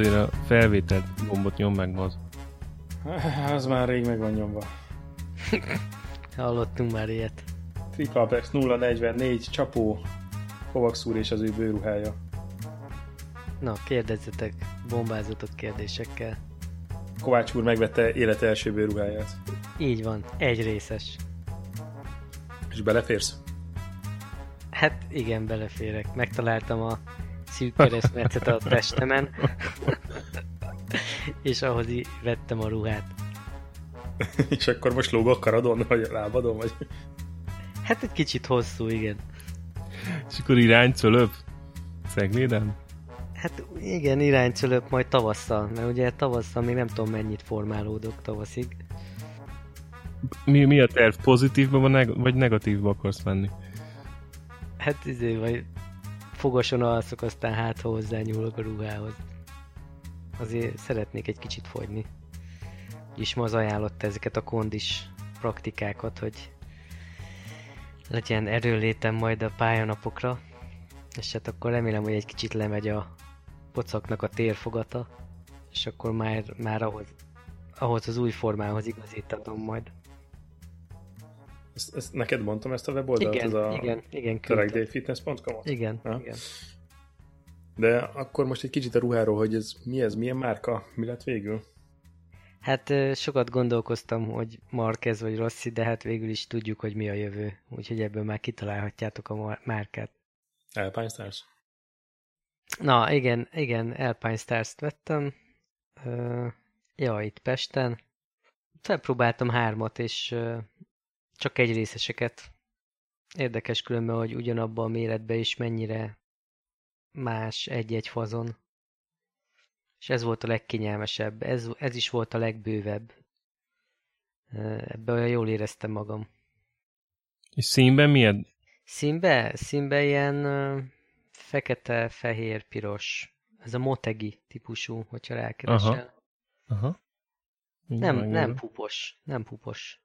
azért a felvételt gombot nyom meg az. Az már rég meg van nyomva. Hallottunk már ilyet. Tripla Apex 044, csapó, Kovacs úr és az ő bőruhája. Na, kérdezzetek, bombázatok kérdésekkel. Kovács úr megvette élet első bőruháját. Így van, egy részes. És beleférsz? Hát igen, beleférek. Megtaláltam a szűk keresztmetszet a testemen, és ahhoz vettem a ruhát. és akkor most lóg a karadon, vagy a lábadon, vagy... Hát egy kicsit hosszú, igen. És akkor iránycölöp? Szegléden? Hát igen, iránycölöp majd tavasszal, mert ugye tavasszal még nem tudom mennyit formálódok tavaszig. Mi, mi a terv? Pozitívba vagy, vagy negatívba akarsz menni? Hát izé, vagy fogason alszok, aztán hát hozzá nyúlok a ruhához. Azért szeretnék egy kicsit fogyni. És ma az ajánlott ezeket a kondis praktikákat, hogy legyen erőlétem majd a pályanapokra. És hát akkor remélem, hogy egy kicsit lemegy a pocaknak a térfogata, és akkor már, már ahhoz, ahhoz az új formához igazítatom majd. Ezt, ezt neked mondtam ezt a weboldalt? Igen, ez a igen, igen. trackdayfitness.com-ot? Igen, Ja. igen. De akkor most egy kicsit a ruháról, hogy ez mi ez, milyen márka, mi lett végül? Hát sokat gondolkoztam, hogy Marquez vagy Rossi, de hát végül is tudjuk, hogy mi a jövő. Úgyhogy ebből már kitalálhatjátok a márkát. Alpine Stars? Na, igen, igen, Alpine Stars-t vettem. Ja, itt Pesten. Felpróbáltam hármat, és csak egy részeseket. Érdekes különben, hogy ugyanabban a méretben is mennyire más egy-egy fazon. És ez volt a legkényelmesebb. Ez, ez is volt a legbővebb. Ebben olyan jól éreztem magam. És színben milyen? Színbe? Színbe ilyen fekete, fehér, piros. Ez a motegi típusú, hogyha rákeresel. Aha. Nem, Megnézem. nem pupos. Nem pupos.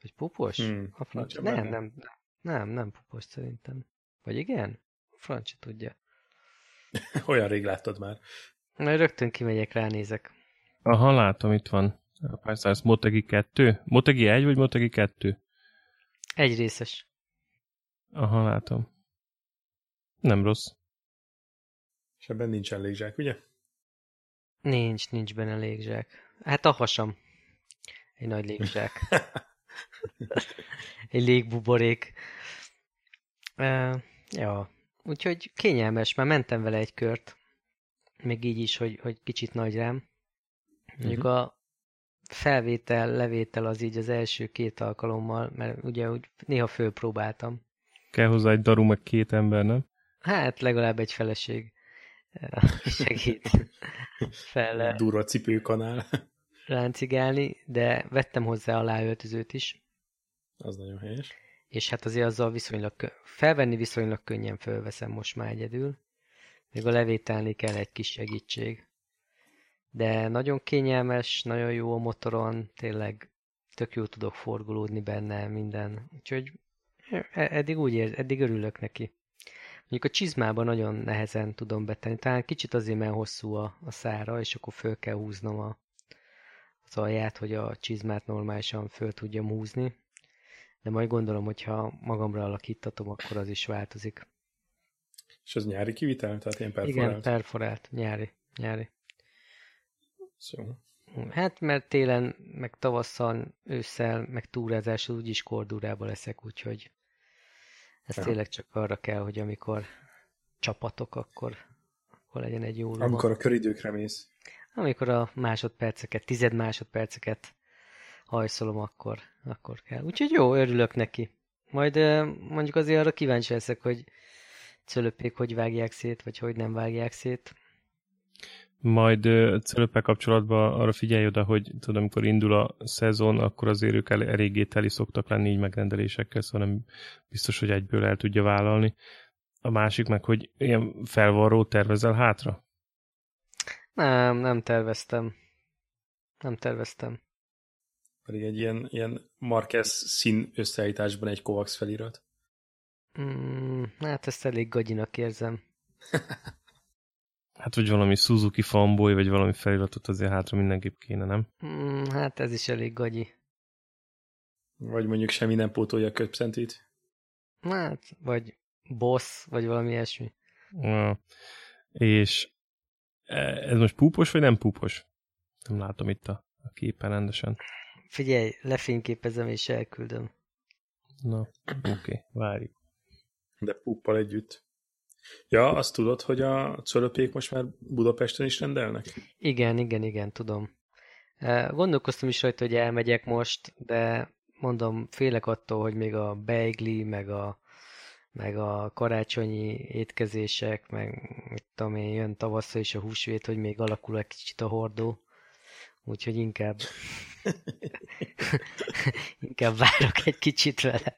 Vagy pupos? Hmm, A franc... nincs Nem, nem, nem, nem pupos szerintem. Vagy igen? A franc se tudja. Olyan rég láttad már. Majd rögtön kimegyek, ránézek. Aha, látom, itt van. Alpine Stars Motegi 2. Motegi 1 vagy Motegi 2? Egy részes. Aha, látom. Nem rossz. És ebben nincsen légzsák, ugye? Nincs, nincs benne légzsák. Hát a hasam. Egy nagy légzsák. Egy légbuborék. Uh, ja, úgyhogy kényelmes, már mentem vele egy kört. Még így is, hogy, hogy kicsit nagy rám. Mondjuk a felvétel, levétel az így az első két alkalommal, mert ugye úgy néha fölpróbáltam. Kell hozzá egy daru, meg két ember, nem? Hát legalább egy feleség segít fel Durva cipőkanál. Ráncigálni, de vettem hozzá aláöltözőt is, Az nagyon helyes. és hát azért azzal viszonylag felvenni viszonylag könnyen fölveszem most már egyedül. Még a levételni kell egy kis segítség. De nagyon kényelmes, nagyon jó a motoron, tényleg tök jó tudok forgolódni benne, minden. Úgyhogy e- eddig úgy ér, eddig örülök neki. Mondjuk a csizmában nagyon nehezen tudom betenni. Talán kicsit azért, mert hosszú a, a szára, és akkor föl kell húznom a, az alját, hogy a csizmát normálisan föl tudjam húzni. De majd gondolom, hogyha magamra alakítatom, akkor az is változik. És az nyári kivitel? Tehát ilyen Igen, perforált? perforált, nyári, nyári. Jó. Hát, mert télen, meg tavasszal, ősszel, meg túrázásról úgyis kordúrába leszek, úgyhogy ez Ja. tényleg csak arra kell, hogy amikor csapatok, akkor, akkor legyen egy jó lova. Amikor a köridőkre mész. Amikor a másodperceket, tized másodperceket hajszolom, akkor, akkor kell. Úgyhogy jó, örülök neki. Majd mondjuk azért arra kíváncsi leszek, hogy cölöpék hogy vágják szét, vagy hogy nem vágják szét. Majd cölöppel kapcsolatban arra figyelj oda, hogy tudod, amikor indul a szezon, akkor azért ők el, eléggé teli szoktak lenni így megrendelésekkel, szóval nem biztos, hogy egyből el tudja vállalni. A másik meg, hogy ilyen felvarrót tervezel hátra? Nem, nem terveztem. Nem terveztem. Pedig egy ilyen, ilyen Marquez szín összeállításban egy Kovacs felirat. Mm, hát ezt elég gagyinak érzem. Hát, vagy valami Suzuki fanboy, vagy valami feliratot azért hátra mindenképp kéne, nem? Hmm, hát ez is elég gagyi. Vagy mondjuk semmi nem pótolja a köpcentit. Hát, vagy boss, vagy valami ilyesmi. Ja. És ez most púpos, vagy nem púpos? Nem látom itt a, a képen rendesen. Figyelj, lefényképezem és elküldöm. Na, oké, okay, várjuk. De puppal együtt. Ja, azt tudod, hogy a cölöpék most már Budapesten is rendelnek? Igen, igen, igen, tudom. E, gondolkoztam is rajta, hogy elmegyek most, de mondom, félek attól, hogy még a beigli, meg a, meg a karácsonyi étkezések, meg mit tudom én, jön tavasszal is a húsvét, hogy még alakul egy kicsit a hordó. Úgyhogy inkább inkább várok egy kicsit vele.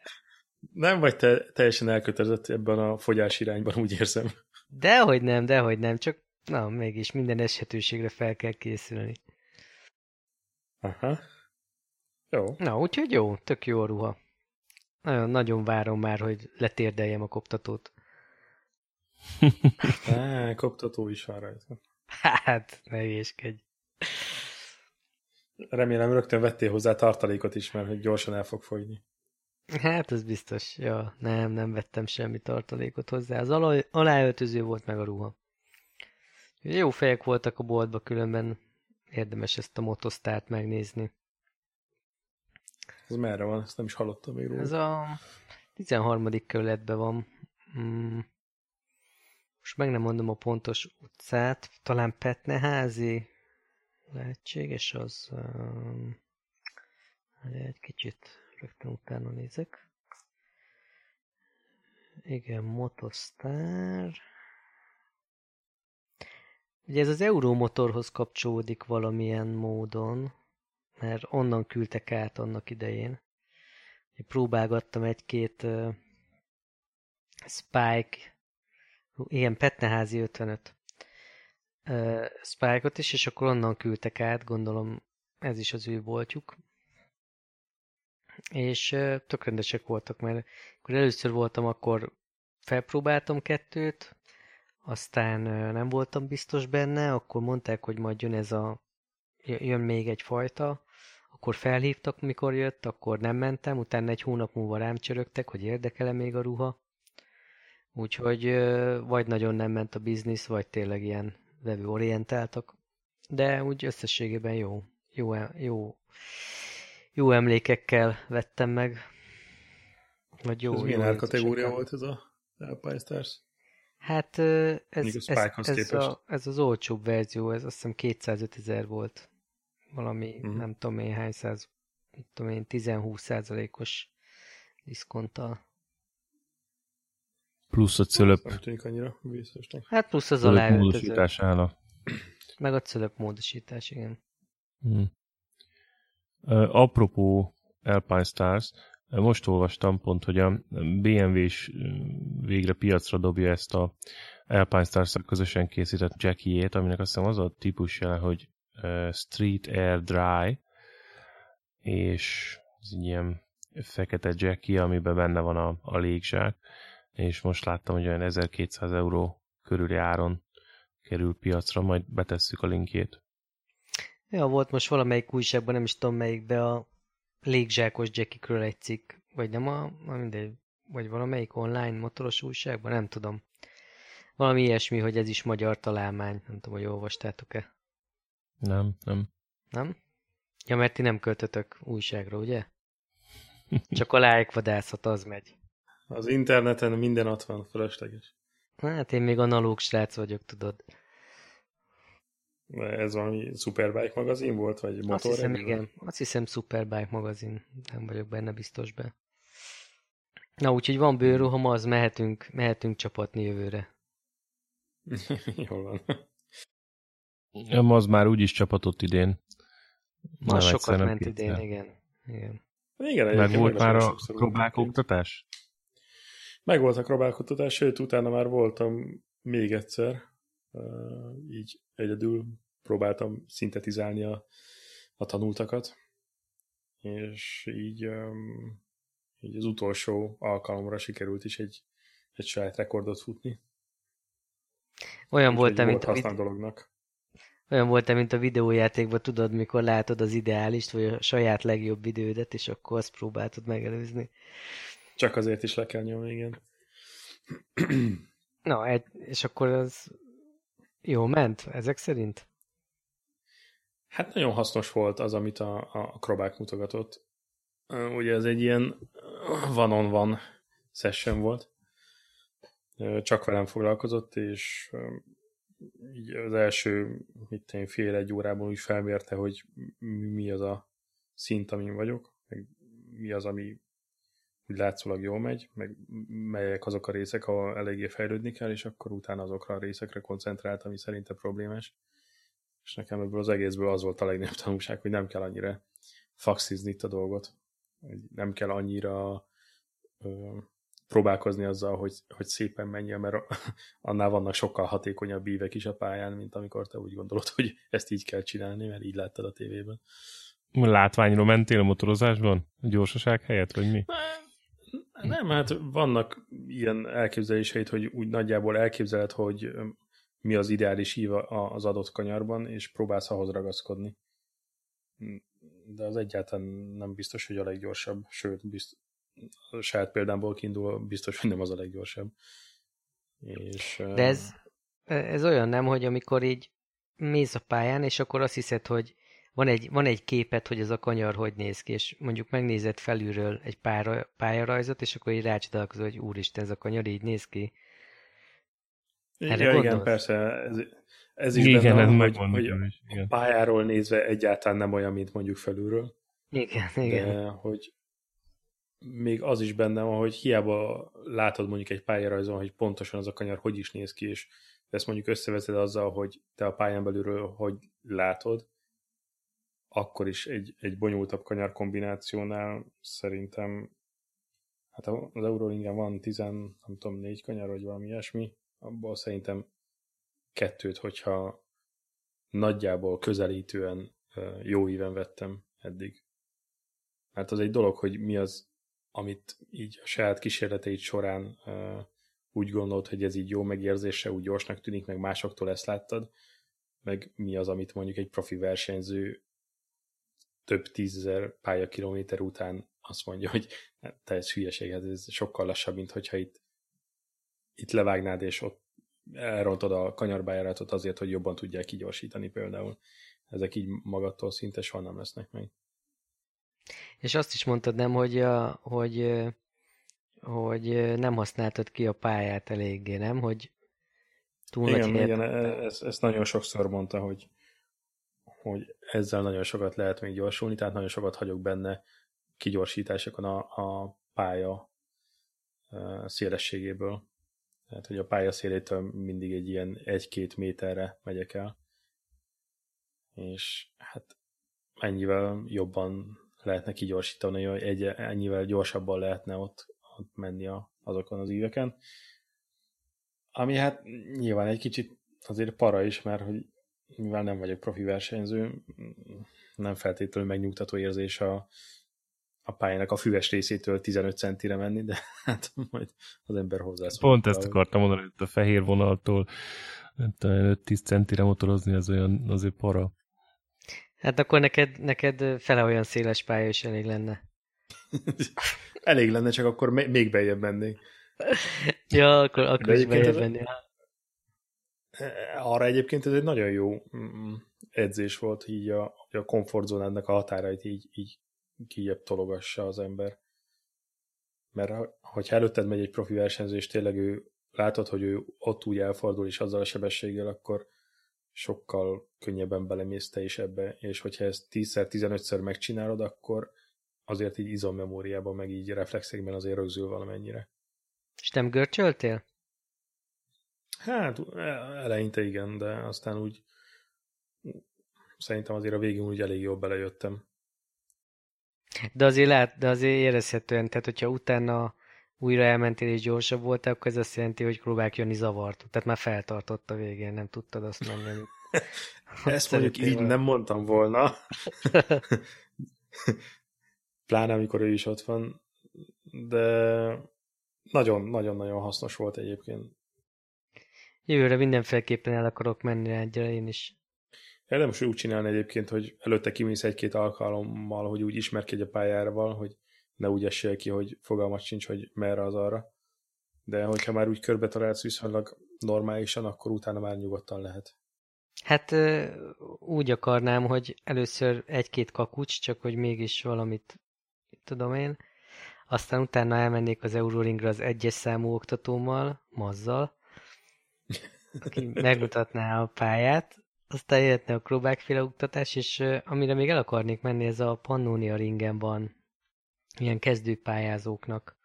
Nem vagy te teljesen elkötelezett ebben a fogyás irányban, úgy érzem. Dehogy nem, dehogy nem, csak na, mégis minden esetőségre fel kell készülni. Aha. Jó. Na, úgyhogy jó, tök jó a ruha. Nagyon, nagyon várom már, hogy letérdeljem a koptatót. Á, koptató is van rajta. Hát, ne hülyéskedj. Remélem rögtön vettél hozzá tartalékot is, mert hogy gyorsan el fog fogyni. Hát, ez biztos. Ja, nem, nem vettem semmi tartalékot hozzá. Az alaj, aláöltöző volt meg a ruha. Jó fejek voltak a boltba, különben érdemes ezt a motosztárt megnézni. Ez merre van? Ezt nem is hallottam még róla. Ez a 13. kerületben van. Mm. Most meg nem mondom a pontos utcát. Talán Petneházi. Lehetséges az. Um, egy kicsit rögtön utána nézek. Igen, Motosztár. Ugye ez az Euromotorhoz kapcsolódik valamilyen módon mert onnan küldtek át annak idején. Én próbálgattam egy-két uh, Spike, ilyen Petneházi 55 uh, Spike-ot is, és akkor onnan küldtek át, gondolom ez is az ő voltjuk. És uh, tök rendesek voltak, mert akkor először voltam, akkor felpróbáltam kettőt, aztán nem voltam biztos benne, akkor mondták, hogy majd jön ez a jön még egy fajta, akkor felhívtak, mikor jött, akkor nem mentem, utána egy hónap múlva rám csörögtek, hogy érdekele még a ruha. Úgyhogy vagy nagyon nem ment a biznisz, vagy tényleg ilyen vevő orientáltak. De úgy összességében jó, jó, jó, jó emlékekkel vettem meg. Vagy jó, ez milyen árkategória volt ez a Alpine Stars? Hát ez, ez, ez, ez, a, ez az olcsóbb verzió, ez azt hiszem 205 ezer volt valami, mm. nem tudom én hány száz, nem tudom én, 10-20 százalékos diszkonttal. Plusz a cölöp. Nem tűnik annyira biztosnak. Hát plusz az a módosítására. Meg a cölöp módosítás, igen. Mm. Uh, apropó Alpine Stars, most olvastam pont, hogy a BMW is végre piacra dobja ezt a Alpine stars közösen készített Jackie-ét, aminek azt hiszem az a típusja, hogy Street Air Dry, és ez egy ilyen fekete Jackie, amiben benne van a, a légzsák, és most láttam, hogy olyan 1200 euró körüli áron kerül piacra, majd betesszük a linkjét. Ja, volt most valamelyik újságban, nem is tudom melyikbe a légzsákos Jackie-kről egy cikk, vagy nem a, a mindegy, vagy valamelyik online motoros újságban, nem tudom. Valami ilyesmi, hogy ez is magyar találmány, nem tudom, hogy olvastátok-e. Nem, nem. Nem? Ja, mert ti nem költötök újságra, ugye? Csak a like vadászat az megy. Az interneten minden ott van, fölösleges. Hát én még analóg srác vagyok, tudod. Ez valami Superbike magazin volt, vagy motor? Azt hiszem, igen. Azt hiszem Superbike magazin. Nem vagyok benne biztos be. Na, úgyhogy van bőruham, az mehetünk, mehetünk csapatni jövőre. Jól van. Nem, az már úgyis csapatott idén. Ma sokat ment idén, igen. igen. Igen, Meg volt már a próbálkoktatás? Meg volt a próbálkoktatás, sőt, utána már voltam még egyszer, így egyedül próbáltam szintetizálni a, a tanultakat, és így, így az utolsó alkalomra sikerült is egy, egy saját rekordot futni. Olyan volt, mint a vid- dolognak. Olyan volt, mint a videójátékban, tudod, mikor látod az ideálist, vagy a saját legjobb idődet, és akkor azt próbáltad megelőzni. Csak azért is le kell nyomni, igen. Na, egy, és akkor az jó ment, ezek szerint? Hát nagyon hasznos volt az, amit a, a Krobák mutogatott. Ugye ez egy ilyen van-on-van session volt. Csak velem foglalkozott, és így az első, mit én, fél egy órában úgy felmérte, hogy mi az a szint, amin vagyok, meg mi az, ami úgy látszólag jól megy, meg melyek azok a részek, ahol eléggé fejlődni kell, és akkor utána azokra a részekre koncentrált, ami szerinte problémás. És nekem ebből az egészből az volt a legnagyobb tanulság, hogy nem kell annyira faxizni itt a dolgot. Nem kell annyira próbálkozni azzal, hogy, hogy szépen menjen, mert annál vannak sokkal hatékonyabb ívek is a pályán, mint amikor te úgy gondolod, hogy ezt így kell csinálni, mert így láttad a tévében. Látványról mentél a motorozásban? A gyorsaság helyett, vagy mi? Nem, hát vannak ilyen elképzeléseit, hogy úgy nagyjából elképzeled, hogy mi az ideális ív az adott kanyarban, és próbálsz ahhoz ragaszkodni. De az egyáltalán nem biztos, hogy a leggyorsabb, sőt, biztos, a saját példámból kiindul, biztos, hogy nem az a leggyorsabb. És, De ez, ez olyan nem, hogy amikor így mész a pályán, és akkor azt hiszed, hogy van egy, van egy képet, hogy ez a kanyar hogy néz ki, és mondjuk megnézed felülről egy pára, pályarajzot, és akkor így rácsodálkozol, hogy úristen, ez a kanyar így néz ki. Erre ja, igen, persze. Ez, ez is igen, benne, hogy, hogy igen. a pályáról nézve egyáltalán nem olyan, mint mondjuk felülről. Igen, igen. De hogy még az is benne van, hogy hiába látod mondjuk egy pályarajzon, hogy pontosan az a kanyar hogy is néz ki, és ezt mondjuk összeveted azzal, hogy te a pályán belülről hogy látod, akkor is egy, egy bonyolultabb kanyar kombinációnál szerintem hát az Eurolingen van 10, nem tudom, négy kanyar, vagy valami ilyesmi, abból szerintem kettőt, hogyha nagyjából közelítően jó íven vettem eddig. Mert az egy dolog, hogy mi az, amit így a saját kísérleteid során úgy gondolod, hogy ez így jó megérzése, úgy gyorsnak tűnik, meg másoktól ezt láttad, meg mi az, amit mondjuk egy profi versenyző több tízezer pályakilométer után azt mondja, hogy te ez hülyeség, hát ez sokkal lassabb, mint hogyha itt, itt levágnád, és ott elrontod a kanyarbájáratot azért, hogy jobban tudják kigyorsítani például. Ezek így magattól szinte soha nem lesznek meg. És azt is mondtad nem, hogy, a, hogy, hogy nem használtad ki a pályát eléggé, nem? Hogy túl igen, nagy igen, e- ezt, ezt nagyon sokszor mondta, hogy, hogy ezzel nagyon sokat lehet még gyorsulni, tehát nagyon sokat hagyok benne kigyorsításokon a, a pálya szélességéből. Tehát, hogy a pálya szélétől mindig egy ilyen egy-két méterre megyek el. És hát ennyivel jobban lehetne kigyorsítani, hogy egy, ennyivel gyorsabban lehetne ott, ott menni a, azokon az íveken. Ami hát nyilván egy kicsit azért para is, mert hogy mivel nem vagyok profi versenyző, nem feltétlenül megnyugtató érzés a, a pályának a füves részétől 15 centire menni, de hát majd az ember hozzászól. Pont ezt akartam mondani, hogy a fehér vonaltól 5-10 centire motorozni, az olyan azért para. Hát akkor neked, neked fele olyan széles pálya is elég lenne. elég lenne, csak akkor még bejebb mennék. ja, akkor, akkor is bejebb menni. Arra egyébként ez egy nagyon jó edzés volt, így a, a komfortzónának a határait így, így kijebb tologassa az ember. Mert hogyha előtted megy egy profi versenyző, és tényleg ő látod, hogy ő ott úgy elfordul, és azzal a sebességgel, akkor sokkal könnyebben belemész te is ebbe, és hogyha ezt 10-szer, 15-szer megcsinálod, akkor azért így izommemóriában, meg így reflexekben azért rögzül valamennyire. És nem görcsöltél? Hát eleinte igen, de aztán úgy szerintem azért a végén úgy elég jól belejöttem. De azért lehet, de azért érezhetően, tehát hogyha utána újra elmentél és gyorsabb voltál, akkor ez azt jelenti, hogy próbálják jönni zavart. Tehát már feltartott a végén, nem tudtad azt mondani. Ezt mondjuk így nem mondtam volna. Pláne amikor ő is ott van. De nagyon-nagyon-nagyon hasznos volt egyébként. Jövőre mindenféleképpen el akarok menni egyre én is. Érdemes úgy csinálni egyébként, hogy előtte kimész egy-két alkalommal, hogy úgy ismerkedj a pályával, hogy ne úgy essél ki, hogy fogalmat sincs, hogy merre az arra. De hogyha már úgy körbe találsz viszonylag normálisan, akkor utána már nyugodtan lehet. Hát úgy akarnám, hogy először egy-két kakucs, csak hogy mégis valamit tudom én. Aztán utána elmennék az Euroringra az egyes számú oktatómmal, Mazzal, aki megmutatná a pályát, aztán jöhetne a Krobákféle oktatás, és amire még el akarnék menni, ez a Pannonia ringen van ilyen kezdőpályázóknak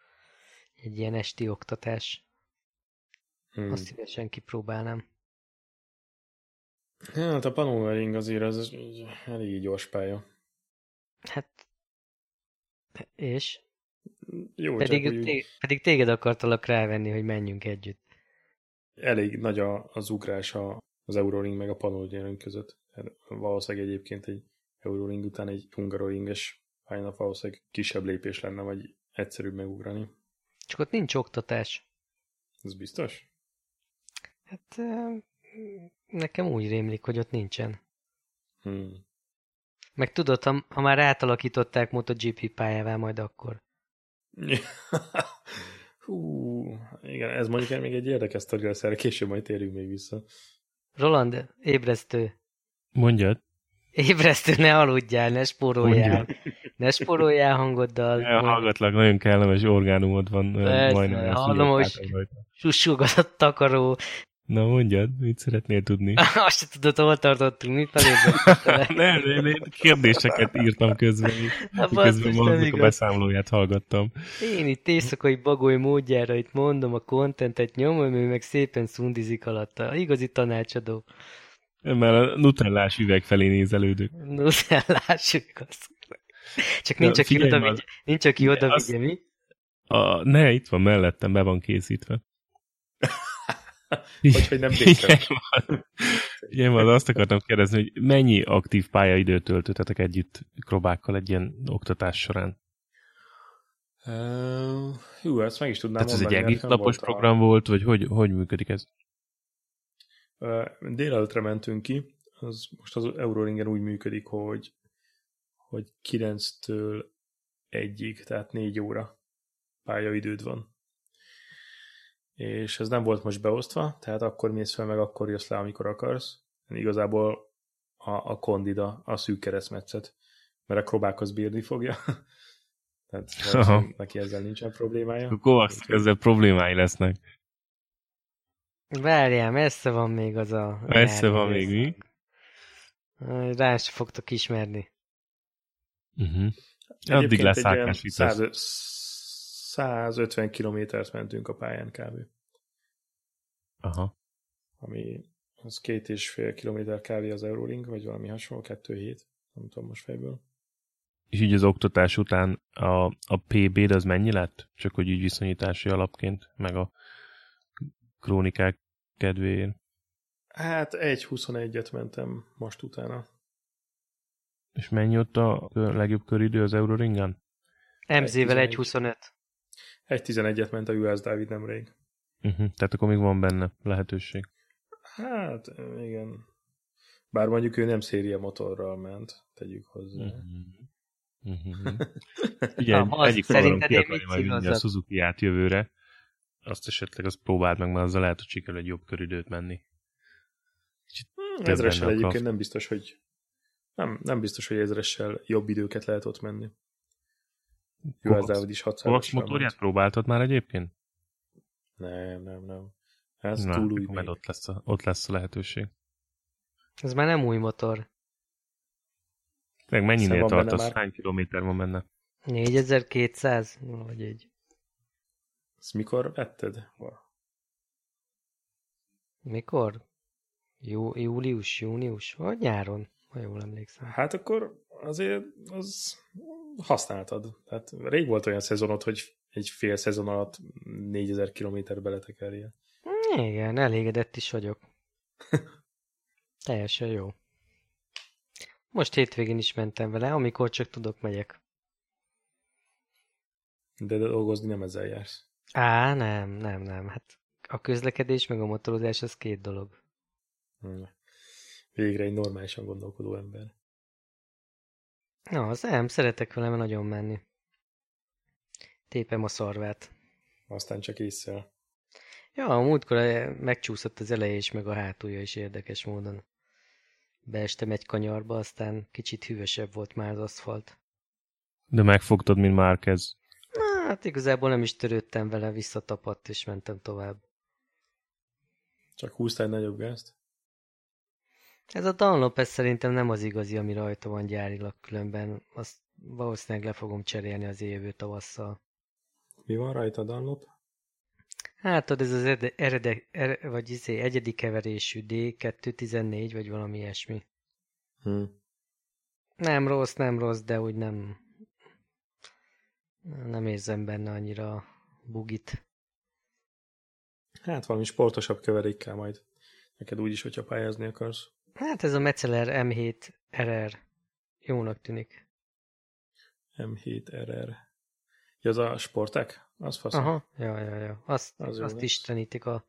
egy ilyen esti oktatás. Hmm. Azt szívesen kipróbálnám. Hát a Pannonia ring azért az elég gyors pálya. Hát, és? Jó, pedig, csak, té- pedig téged akartalak rávenni, hogy menjünk együtt. Elég nagy a, az ugrás a, az Euroring meg a Pannonia között. Valószínűleg egyébként egy Euroring után egy Hungaroringes pályának valószínűleg kisebb lépés lenne, vagy egyszerűbb megugrani. Csak ott nincs oktatás. Ez biztos? Hát nekem úgy rémlik, hogy ott nincsen. Hmm. Meg tudod, ha, ha már átalakították MotoGP pályává, majd akkor. Hú, igen, ez mondjuk még egy érdekes sztori lesz, erre később majd térjünk még vissza. Roland, ébresztő. Mondjad. Ébresztő, ne aludjál, ne spóroljál. Ne spóroljál hangoddal. Ja, hallgatlak, nagyon kellemes orgánumod van. Persze, majdnem hallom, hogy sussugat a takaró. Na mondjad, mit szeretnél tudni? Azt se tudod, hol tartottunk, mit Nem, én, én kérdéseket írtam közben, közben magamnak a beszámolóját hallgattam. Én itt éjszakai bagoly módjára itt mondom a kontentet, nyomom, ő meg szépen szundizik alatta. Igazi tanácsadó. Mert a nutellás üveg felé nézelődök. Nutellás üveg, Csak nincs, aki oda vigye, nincs, aki oda vigye, mi? A, ne, itt van mellettem, be van készítve. hogy, hogy nem Igen, Igen, van, azt akartam kérdezni, hogy mennyi aktív pályaidőt töltöttetek együtt krobákkal egy ilyen oktatás során? Uh, jó, ezt meg is tudnám Tehát mondani. ez egy egész napos program a... volt, vagy hogy, hogy működik ez? Délelőtre mentünk ki, az most az Euroringen úgy működik, hogy hogy 9-től 1-ig, tehát 4 óra pályaidőd van és ez nem volt most beosztva, tehát akkor mész fel, meg akkor jössz le, amikor akarsz. Igazából a, a kondida, a szűk keresztmetszet, mert a krobák az bírni fogja. tehát neki ezzel nincsen problémája. A kovasznak ezzel problémái lesznek. Várjál, messze van még az a... Messze van még mi? Rá se fogtok ismerni. Uh-huh. Addig lesz ákás 150 kilométert mentünk a pályán kb. Aha. Ami az két és fél kilométer kb. az Euroring, vagy valami hasonló, kettő hét, nem tudom most fejből. És így az oktatás után a, a PB-d az mennyi lett? Csak hogy így viszonyítási alapként, meg a krónikák kedvéért. Hát 1.21-et mentem most utána. És mennyi ott a legjobb köridő az Euroringen? MZ-vel 1.25. 1.11-et ment a US David nemrég. Uh-huh. Tehát akkor még van benne lehetőség. Hát, igen. Bár mondjuk ő nem széria motorral ment, tegyük hozzá. Uh-huh. Uh-huh. Ugye, Na, egyik fordulom ki akarja majd vinni a Suzuki átjövőre. Azt esetleg azt próbáld meg, mert azzal lehet, hogy sikerül egy jobb köridőt menni. Hmm, ezressel egyébként nem biztos, hogy nem, nem biztos, hogy ezressel jobb időket lehet ott menni. Jó, az Dávid is 600 Kovacs motorját próbáltad már egyébként? Nem, nem, nem. Ez Na, túl új még. Ott lesz, a, ott lesz a lehetőség. Ez már nem új motor. Meg mennyinél tartasz? Hány kilométer van benne? 4200, vagy egy. Ezt mikor vetted? Mikor? Jú, július, június, vagy nyáron, ha jól emlékszem. Hát akkor azért az használtad. Tehát rég volt olyan szezonod, hogy egy fél szezon alatt 4000 kilométer beletekerje. Igen, elégedett is vagyok. Teljesen jó. Most hétvégén is mentem vele, amikor csak tudok, megyek. De dolgozni nem ezzel jársz. Á, nem, nem, nem. Hát a közlekedés meg a motorozás az két dolog. Hmm. Végre egy normálisan gondolkodó ember. Na, az nem, szeretek vele nagyon menni. Tépem a szarvát. Aztán csak észre. Ja, a múltkor megcsúszott az eleje is, meg a hátulja is érdekes módon. Beestem egy kanyarba, aztán kicsit hűvösebb volt már az aszfalt. De megfogtad, mint Márkez. Hát igazából nem is törődtem vele, visszatapadt, és mentem tovább. Csak húztál nagyobb gázt? Ez a Dunlop ez szerintem nem az igazi, ami rajta van gyárilag, különben azt valószínűleg le fogom cserélni az jövő tavasszal. Mi van rajta, Dunlop? Hát tudod, ez az erede, er, vagy izé, egyedi keverésű D214, vagy valami ilyesmi. Hmm. Nem rossz, nem rossz, de úgy nem nem érzem benne annyira bugit. Hát valami sportosabb keverékkel majd. Neked úgyis, hogyha pályázni akarsz. Hát ez a Metzeler M7 RR jónak tűnik. M7 RR. Ja, az a sportek? Az fasz. Aha, ja, ja, ja. Azt, Az azt istenítik a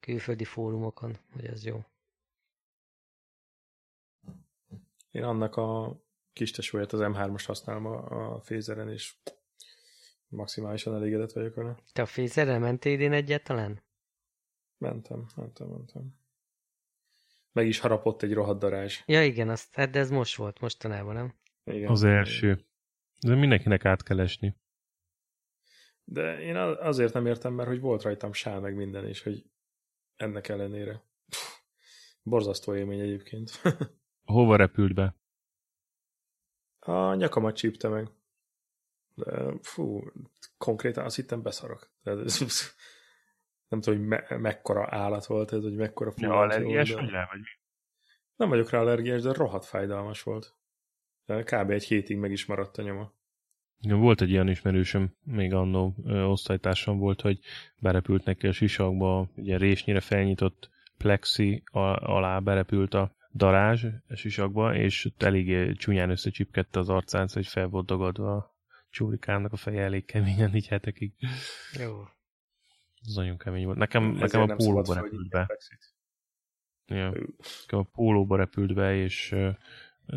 külföldi fórumokon, hogy ez jó. Én annak a kis tesóját, az M3-as használom a, a Fézeren, és maximálisan elégedett vagyok vele. Te a fézerrel mentél idén egyáltalán? Mentem, mentem, mentem. Meg is harapott egy rohadt darázs. Ja igen, azt, hát de ez most volt, mostanában, nem? Igen. Az első. De mindenkinek át kell esni. De én azért nem értem, mert hogy volt rajtam sá meg minden, és hogy ennek ellenére. Pff, borzasztó élmény egyébként. Hova repült be? A nyakamat csípte meg. De, fú, konkrétan azt hittem beszarok. De ez, nem tudom, hogy me- mekkora állat volt ez, hogy mekkora Ja, fulláció allergiás vagy rá, vagy mi? Nem vagyok rá allergiás, de rohadt fájdalmas volt. De kb. egy hétig meg is maradt a nyoma. Ja, volt egy ilyen ismerősöm, még annó osztálytársam volt, hogy berepült neki a sisakba, ugye résnyire felnyitott plexi alá berepült a darázs a sisakba, és ott eléggé csúnyán összecsipkedte az arcán, hogy fel volt dagadva a csórikának a feje elég keményen, így hetekig. Jó. Ez nagyon kemény volt. Nekem, Ezért nekem a pólóba repült be. Ja. Nekem a pólóba repült be, és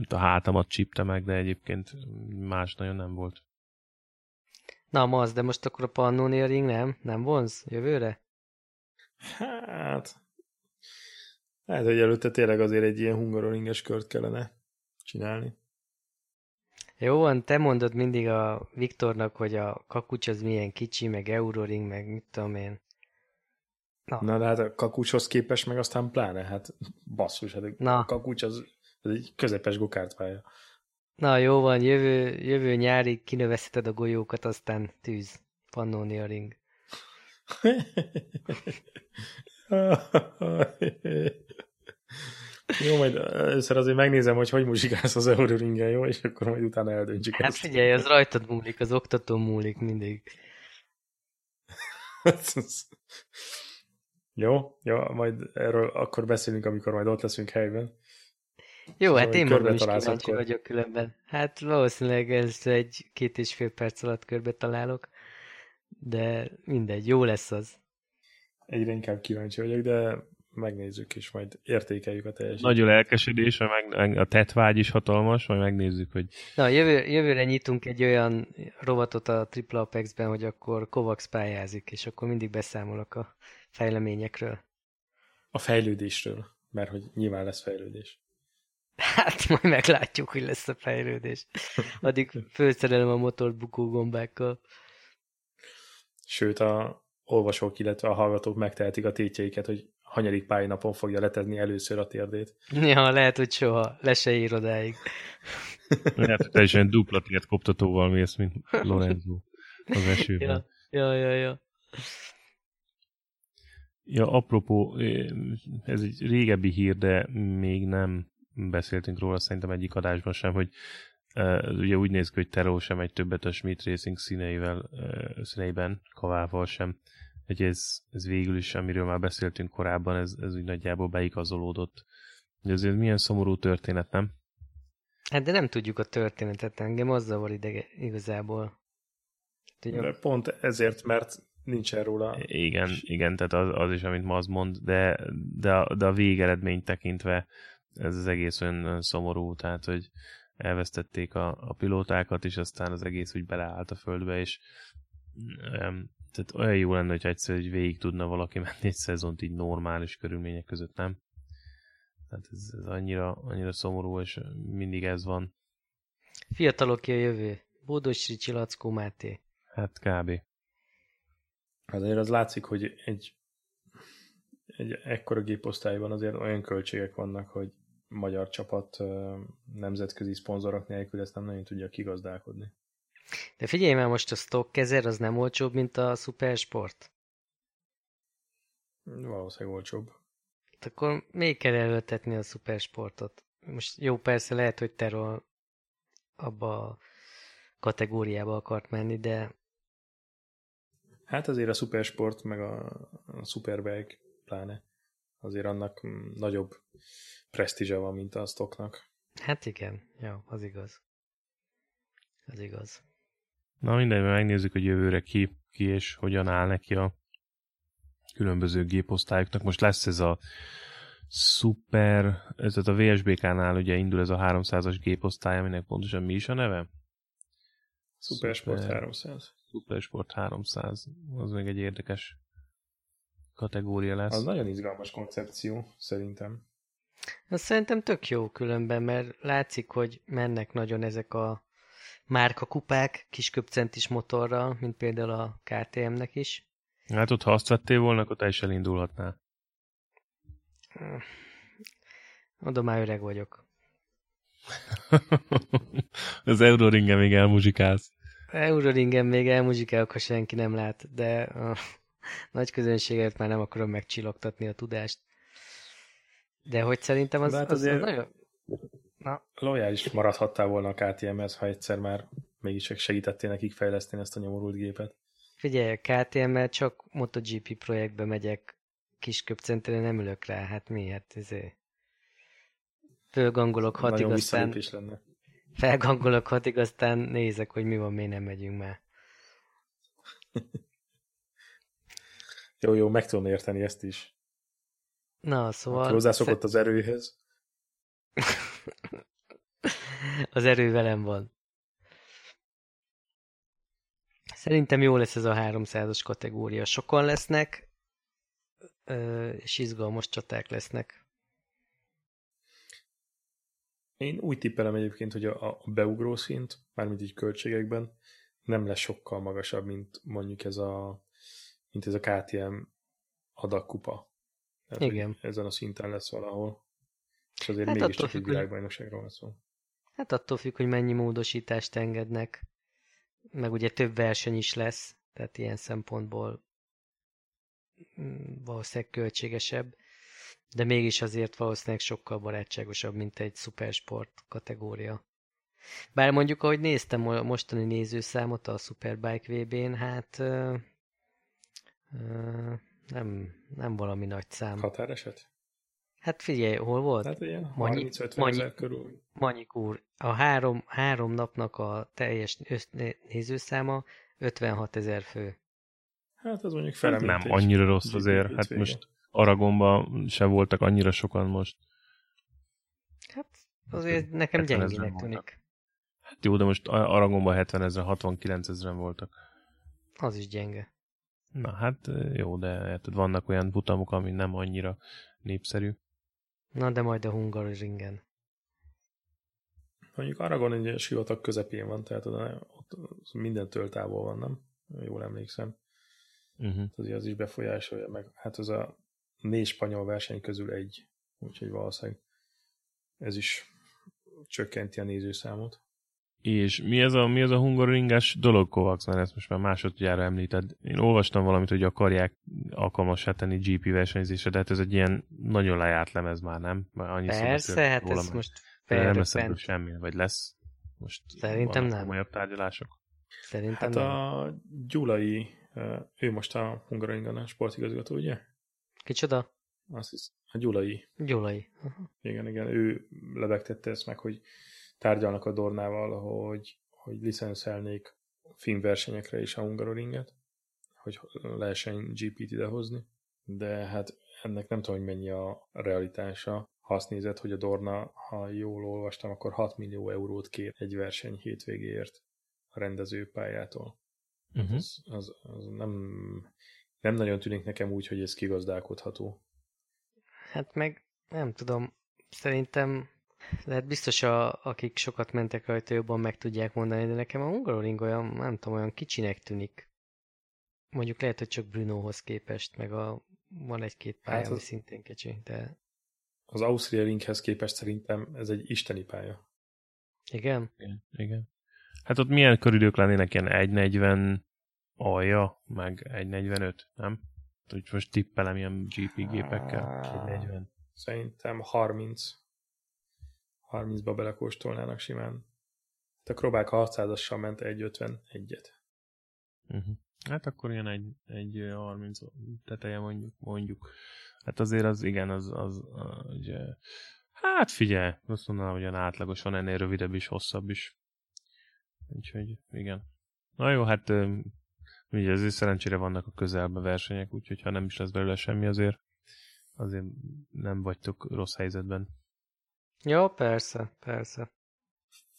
a hátamat csípte meg, de egyébként más nagyon nem volt. Na, az, de most akkor a Pannoniering nem? Nem vonz jövőre? Hát... Hát, hogy előtte tényleg azért egy ilyen hungaroringes kört kellene csinálni. Jó van, te mondod mindig a Viktornak, hogy a kakucs az milyen kicsi, meg Euroring, meg mit tudom én. Na, Na, de hát a kakucshoz képest meg aztán pláne, hát basszus, hát Na. a kakucs az, az egy közepes gokártpálya. na jó van, jövő, jövő nyárig kinövezheted a golyókat, aztán tűz. Pannoniering. jó, majd először azért megnézem, hogy hogy muzsikálsz az Euroringen, jó? És akkor majd utána eldöntjük Hát ezt. figyelj, az rajtad múlik, az oktató múlik mindig. jó, jó, majd erről akkor beszélünk, amikor majd ott leszünk helyben. Jó, hát én magam is kíváncsi akkor. vagyok különben. Hát valószínűleg ez egy két és fél perc alatt körbe találok, de mindegy, jó lesz az. Egyre inkább kíváncsi vagyok, de megnézzük, és majd értékeljük a teljesítményt. Nagy lelkesedés, meg, meg a tetvágy is hatalmas, majd megnézzük, hogy Na, jövő, jövőre nyitunk egy olyan rovatot a Triple Apex-ben, hogy akkor Kovacs pályázik, és akkor mindig beszámolok a fejleményekről. A fejlődésről, mert hogy nyilván lesz fejlődés. Hát majd meglátjuk, hogy lesz a fejlődés. Addig fölszerelem a motort bukógombákkal. Sőt, a olvasók, illetve a hallgatók megtehetik a tétjeiket, hogy hanyadik pályinapon fogja letenni először a térdét. Ja, lehet, hogy soha. Le se ír odáig. lehet, hogy te is olyan dupla tért koptatóval mész, mint Lorenzo az esőben. Ja, ja, ja, ja. Ja, apropó, ez egy régebbi hír, de még nem beszéltünk róla szerintem egyik adásban sem, hogy uh, ugye úgy néz ki, hogy Tero sem egy többet a Schmidt Racing színeivel, uh, színeiben, kavával sem. Hogy ez, ez végül is, amiről már beszéltünk korábban, ez, ez úgy nagyjából beigazolódott. De ez milyen szomorú történet, nem? Hát de nem tudjuk a történetet, engem az zavar idege igazából. Ugye, De pont ezért, mert nincsen róla. Igen, igen, tehát az, az is, amit ma az mond, de, de, a, de a végeredményt tekintve ez az egész olyan szomorú, tehát, hogy elvesztették a, a pilótákat, és aztán az egész úgy beleállt a földbe, és um, tehát olyan jó lenne, hogy egyszer hogy végig tudna valaki menni egy szezont így normális körülmények között, nem? Tehát ez, ez annyira, annyira szomorú, és mindig ez van. Fiatalok ki a jövő. Bódos Ricsi, Lackó Máté. Hát kb. Azért az látszik, hogy egy, egy ekkora géposztályban azért olyan költségek vannak, hogy magyar csapat nemzetközi szponzorok nélkül ezt nem nagyon tudja kigazdálkodni. De figyelj már most a stock kezer, az nem olcsóbb, mint a Supersport? Valószínűleg olcsóbb. Hát akkor még kell előtetni a Supersportot. Most jó, persze lehet, hogy Terol abba a kategóriába akart menni, de... Hát azért a Supersport, meg a, a Superbike pláne, azért annak nagyobb presztízse van, mint a stocknak. Hát igen, ja, az igaz. Az igaz. Na mindegy, megnézzük, hogy jövőre ki, ki és hogyan áll neki a különböző géposztályoknak. Most lesz ez a Super, ez a VSBK-nál ugye indul ez a 300-as géposztály, aminek pontosan mi is a neve? Supersport Super, 300. Supersport 300. Az még egy érdekes kategória lesz. Az nagyon izgalmas koncepció, szerintem. Az szerintem tök jó különben, mert látszik, hogy mennek nagyon ezek a márka kupák kisköpcentis motorral, mint például a KTM-nek is. Hát ott, ha azt vettél volna, akkor te is elindulhatnál. Oda már öreg vagyok. Az Euroringen még elmuzsikálsz. Euroringen még elmuzsikálok, ha senki nem lát, de a nagy közönséget már nem akarom megcsillogtatni a tudást. De hogy szerintem az, hát azért az, az nagyon... Na. Lojális maradhattál volna a KTM-hez, ha egyszer már mégis segítettél nekik fejleszteni ezt a nyomorult gépet. Figyelj, KTM-mel csak MotoGP projektbe megyek kis köpcentre, nem ülök rá, hát miért? Ezért fölgangolok hatig, Nagyon aztán lenne. felgangolok hatig, aztán nézek, hogy mi van, miért nem megyünk már. jó, jó, meg tudom érteni ezt is. Na, szóval... Hát hozzászokott az erőhez. az erő velem van. Szerintem jó lesz ez a 300-as kategória. Sokan lesznek, és izgalmas csaták lesznek. Én úgy tippelem egyébként, hogy a, a beugró szint, mármint így költségekben, nem lesz sokkal magasabb, mint mondjuk ez a, mint ez a KTM adakkupa. Tehát, Igen. Ezen a szinten lesz valahol. És azért hát mégiscsak egy világbajnokságról van szó. Hát attól függ, hogy mennyi módosítást engednek. Meg ugye több verseny is lesz, tehát ilyen szempontból mm, valószínűleg költségesebb, de mégis azért valószínűleg sokkal barátságosabb, mint egy szupersport kategória. Bár mondjuk, ahogy néztem a mostani nézőszámot a Superbike VB-n, hát uh, uh, nem, nem valami nagy szám. Határeset? Hát figyelj, hol volt? Hát ilyen 30-50 ezer körül. Manyik úr, a három, három napnak a teljes nézőszáma 56 ezer fő. Hát az mondjuk fele, Nem annyira rossz azért, hát most Aragonban se voltak annyira sokan most. Hát azért nekem gyengének tűnik. Hát jó, de most Aragonban 70 ezer, 69 ezeren voltak. Az is gyenge. Na hát jó, de hát vannak olyan butamok, ami nem annyira népszerű. Na, de majd a Hungaroringen. Mondjuk Aragon egy sivatag közepén van, tehát ott mindentől távol van, nem? Jól emlékszem. Uh-huh. Azért az is befolyásolja meg. Hát az a négy spanyol verseny közül egy, úgyhogy valószínűleg ez is csökkenti a nézőszámot. És mi ez a, mi ez a hungaroringás dolog, Kovacs, mert ezt most már másodjára említed. Én olvastam valamit, hogy akarják alkalmassá tenni GP versenyzésre, de hát ez egy ilyen nagyon lejárt lemez már, nem? Már annyi Persze, hát róla, ez most nem lesz ebből semmi, vagy lesz? Most Szerintem nem. Komolyabb tárgyalások? Szerintem hát nem. a Gyulai, ő most a Hungaroringen a sportigazgató, ugye? Kicsoda? Azt hisz, a Gyulai. Gyulai. Uh-huh. Igen, igen, ő lebegtette ezt meg, hogy tárgyalnak a Dornával, hogy, hogy licenszelnék filmversenyekre is a Hungaroringet. hogy lehessen GP-t idehozni, de hát ennek nem tudom, hogy mennyi a realitása. Ha azt nézed, hogy a Dorna, ha jól olvastam, akkor 6 millió eurót kér egy verseny hétvégéért a rendezőpályától. Uh-huh. Az, az, az nem, nem nagyon tűnik nekem úgy, hogy ez kigazdálkodható. Hát meg nem tudom, szerintem lehet biztos, a, akik sokat mentek rajta, jobban meg tudják mondani, de nekem a Hungaroring olyan, nem tudom, olyan kicsinek tűnik. Mondjuk lehet, hogy csak Brunohoz képest, meg a, van egy-két pálya, hát az, ami szintén kicsi, de... Az Austria Ringhez képest szerintem ez egy isteni pálya. Igen? Igen. Igen. Hát ott milyen körülők lennének ilyen 1.40 alja, meg 1.45, nem? Úgy most tippelem ilyen GP gépekkel. 1.40. Szerintem 30. 30-ba belekóstolnának simán. Hát a Krobák 600-assal ment 1.51-et. Uh-huh. Hát akkor ilyen egy, egy 30 teteje mondjuk, mondjuk. Hát azért az igen, az, az, az ugye, hát figyelj, azt mondanám, hogy olyan átlagosan ennél rövidebb is, hosszabb is. Úgyhogy igen. Na jó, hát ugye azért szerencsére vannak a közelben versenyek, úgyhogy ha nem is lesz belőle semmi azért, azért nem vagytok rossz helyzetben. Jó, persze, persze.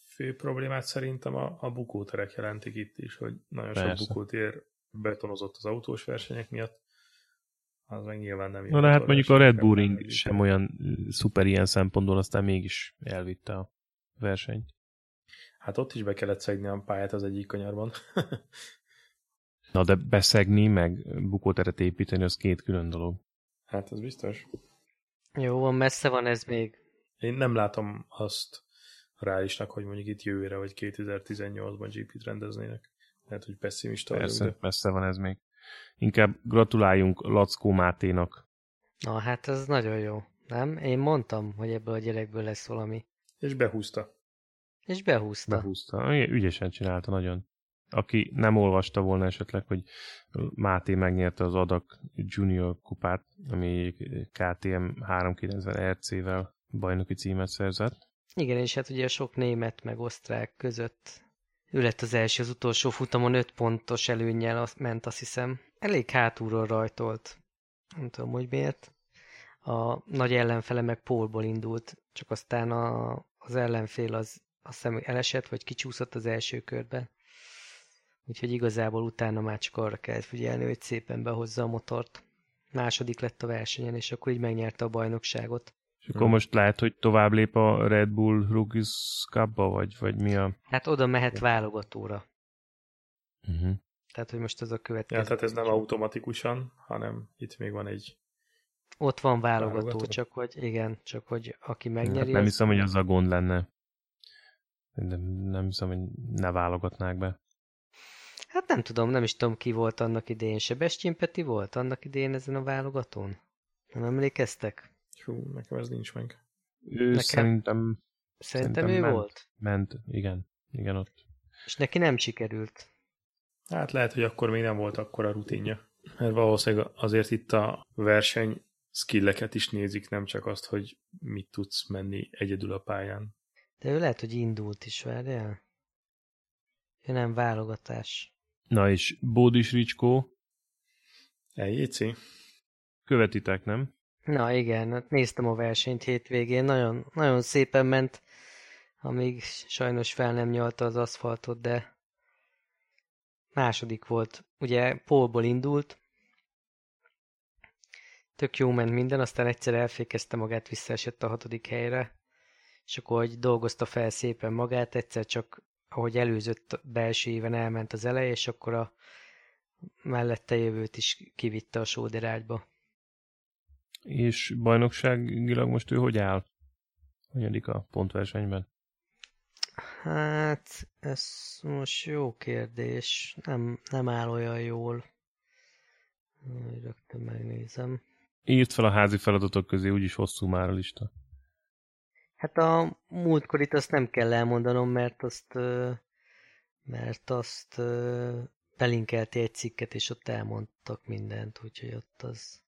Fő problémát szerintem a, a bukóterek jelentik itt is, hogy nagyon persze. sok bukótér betonozott az autós versenyek miatt. Az meg nyilván nem jó. Na, hát mondjuk a Red Bull Ring sem olyan szuper ilyen szempontból, aztán mégis elvitte a versenyt. Hát ott is be kellett szegni a pályát az egyik kanyarban. Na, de beszegni, meg bukóteret építeni, az két külön dolog. Hát, ez biztos. Jó, van, messze van ez még. Én nem látom azt reálisnak, hogy mondjuk itt jövőre vagy 2018-ban GP-t rendeznének. Lehet, hogy pessimista Persze, de... messze van ez még. Inkább gratuláljunk Lackó Máténak. Na, hát ez nagyon jó. Nem? Én mondtam, hogy ebből a gyerekből lesz valami. És behúzta. És behúzta. Behúzta. Ügyesen csinálta nagyon. Aki nem olvasta volna esetleg, hogy Máté megnyerte az Adak Junior kupát, ami KTM 390 RC-vel bajnoki címet szerzett. Igen, és hát ugye sok német meg osztrák között ő lett az első az utolsó futamon 5 pontos előnnyel ment, azt hiszem. Elég hátulról rajtolt. Nem tudom, hogy miért. A nagy ellenfele meg pólból indult, csak aztán a, az ellenfél az azt hiszem elesett, vagy kicsúszott az első körbe. Úgyhogy igazából utána már csak arra kellett figyelni, hogy szépen behozza a motort. Második lett a versenyen, és akkor így megnyerte a bajnokságot. És akkor hmm. most lehet, hogy tovább lép a Red Bull Rookies cup vagy, vagy mi a... Hát oda mehet válogatóra. Uh-huh. Tehát, hogy most az a következő. Ja, tehát ez nem automatikusan, hanem itt még van egy... Ott van válogató, válogató. csak hogy igen, csak hogy aki megnyeri... Hát nem hiszem, hogy az a gond lenne. De nem hiszem, hogy ne válogatnák be. Hát nem tudom, nem is tudom ki volt annak idején. Sebestyén Peti volt annak idején ezen a válogatón? Nem emlékeztek? Hú, nekem ez nincs meg. Ő nekem... szerintem... Szerintem, szerintem ő ment, volt? Ment, igen. Igen, ott. És neki nem sikerült. Hát lehet, hogy akkor még nem volt akkor a rutinja. Mert valószínűleg azért itt a verseny skilleket is nézik, nem csak azt, hogy mit tudsz menni egyedül a pályán. De ő lehet, hogy indult is, várjál? Ő nem válogatás. Na és Bódis Ricskó? Eljéci? Követitek, nem? Na igen, hát néztem a versenyt hétvégén, nagyon, nagyon szépen ment, amíg sajnos fel nem nyalta az aszfaltot, de második volt. Ugye Pólból indult, tök jó ment minden, aztán egyszer elfékezte magát, visszaesett a hatodik helyre, és akkor, hogy dolgozta fel szépen magát, egyszer csak, ahogy előzött belső éven elment az eleje, és akkor a mellette jövőt is kivitte a sóderágyba. És bajnokságilag most ő hogy áll? Hanyadik a pontversenyben? Hát, ez most jó kérdés. Nem, nem áll olyan jól. Rögtön megnézem. Írt fel a házi feladatok közé, úgyis hosszú már a lista. Hát a múltkorit azt nem kell elmondanom, mert azt mert azt belinkelti egy cikket, és ott elmondtak mindent, úgyhogy ott az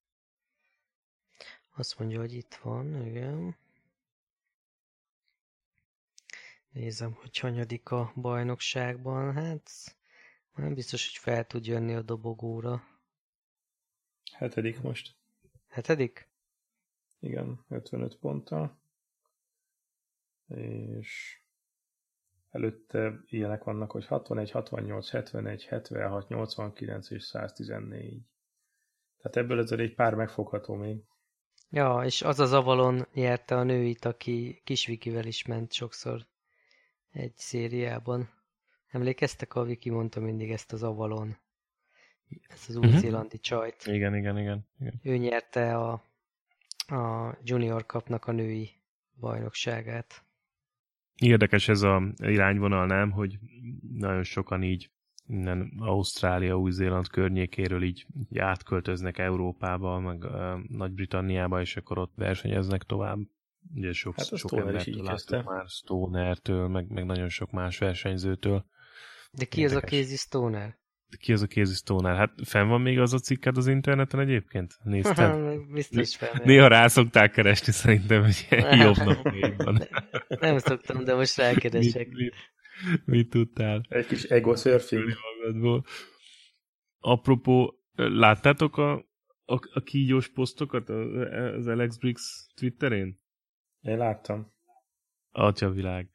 azt mondja, hogy itt van, igen. Nézem, hogy hanyadik a bajnokságban. Hát Nem biztos, hogy fel tud jönni a dobogóra. Hetedik most. Hetedik? Igen, 55 ponttal. És előtte ilyenek vannak, hogy 61, 68, 71, 76, 89 és 114. Tehát ebből ez egy pár megfogható még. Ja, és az az Avalon nyerte a nőit, aki Kisvikivel is ment sokszor egy szériában. Emlékeztek, a Viki mondta mindig ezt az Avalon. Ez az új-zélandi csajt. Igen, igen, igen, igen. Ő nyerte a, a Junior Cupnak a női bajnokságát. Érdekes ez a irányvonal, nem? Hogy nagyon sokan így innen Ausztrália, Új-Zéland környékéről így, így átköltöznek Európába, meg uh, Nagy-Britanniába, és akkor ott versenyeznek tovább. Ugye sok, Hát sok embertől láttuk már, Stonertől, meg, meg nagyon sok más versenyzőtől. De ki az a Érdekes. Casey Stoner? De ki az a Casey Stoner? Hát fenn van még az a cikked az interneten egyébként? Nézted? Biztos fel. Néha rá szokták keresni szerintem, hogy jobb nap van. Nem szoktam, de most rákeresek. Mit, mit, mit tudtál? Egy kis ego surfing. magadból. Apropó, láttátok a, a, a kígyós posztokat az Alex Briggs Twitterén? Én láttam. Atyavilág.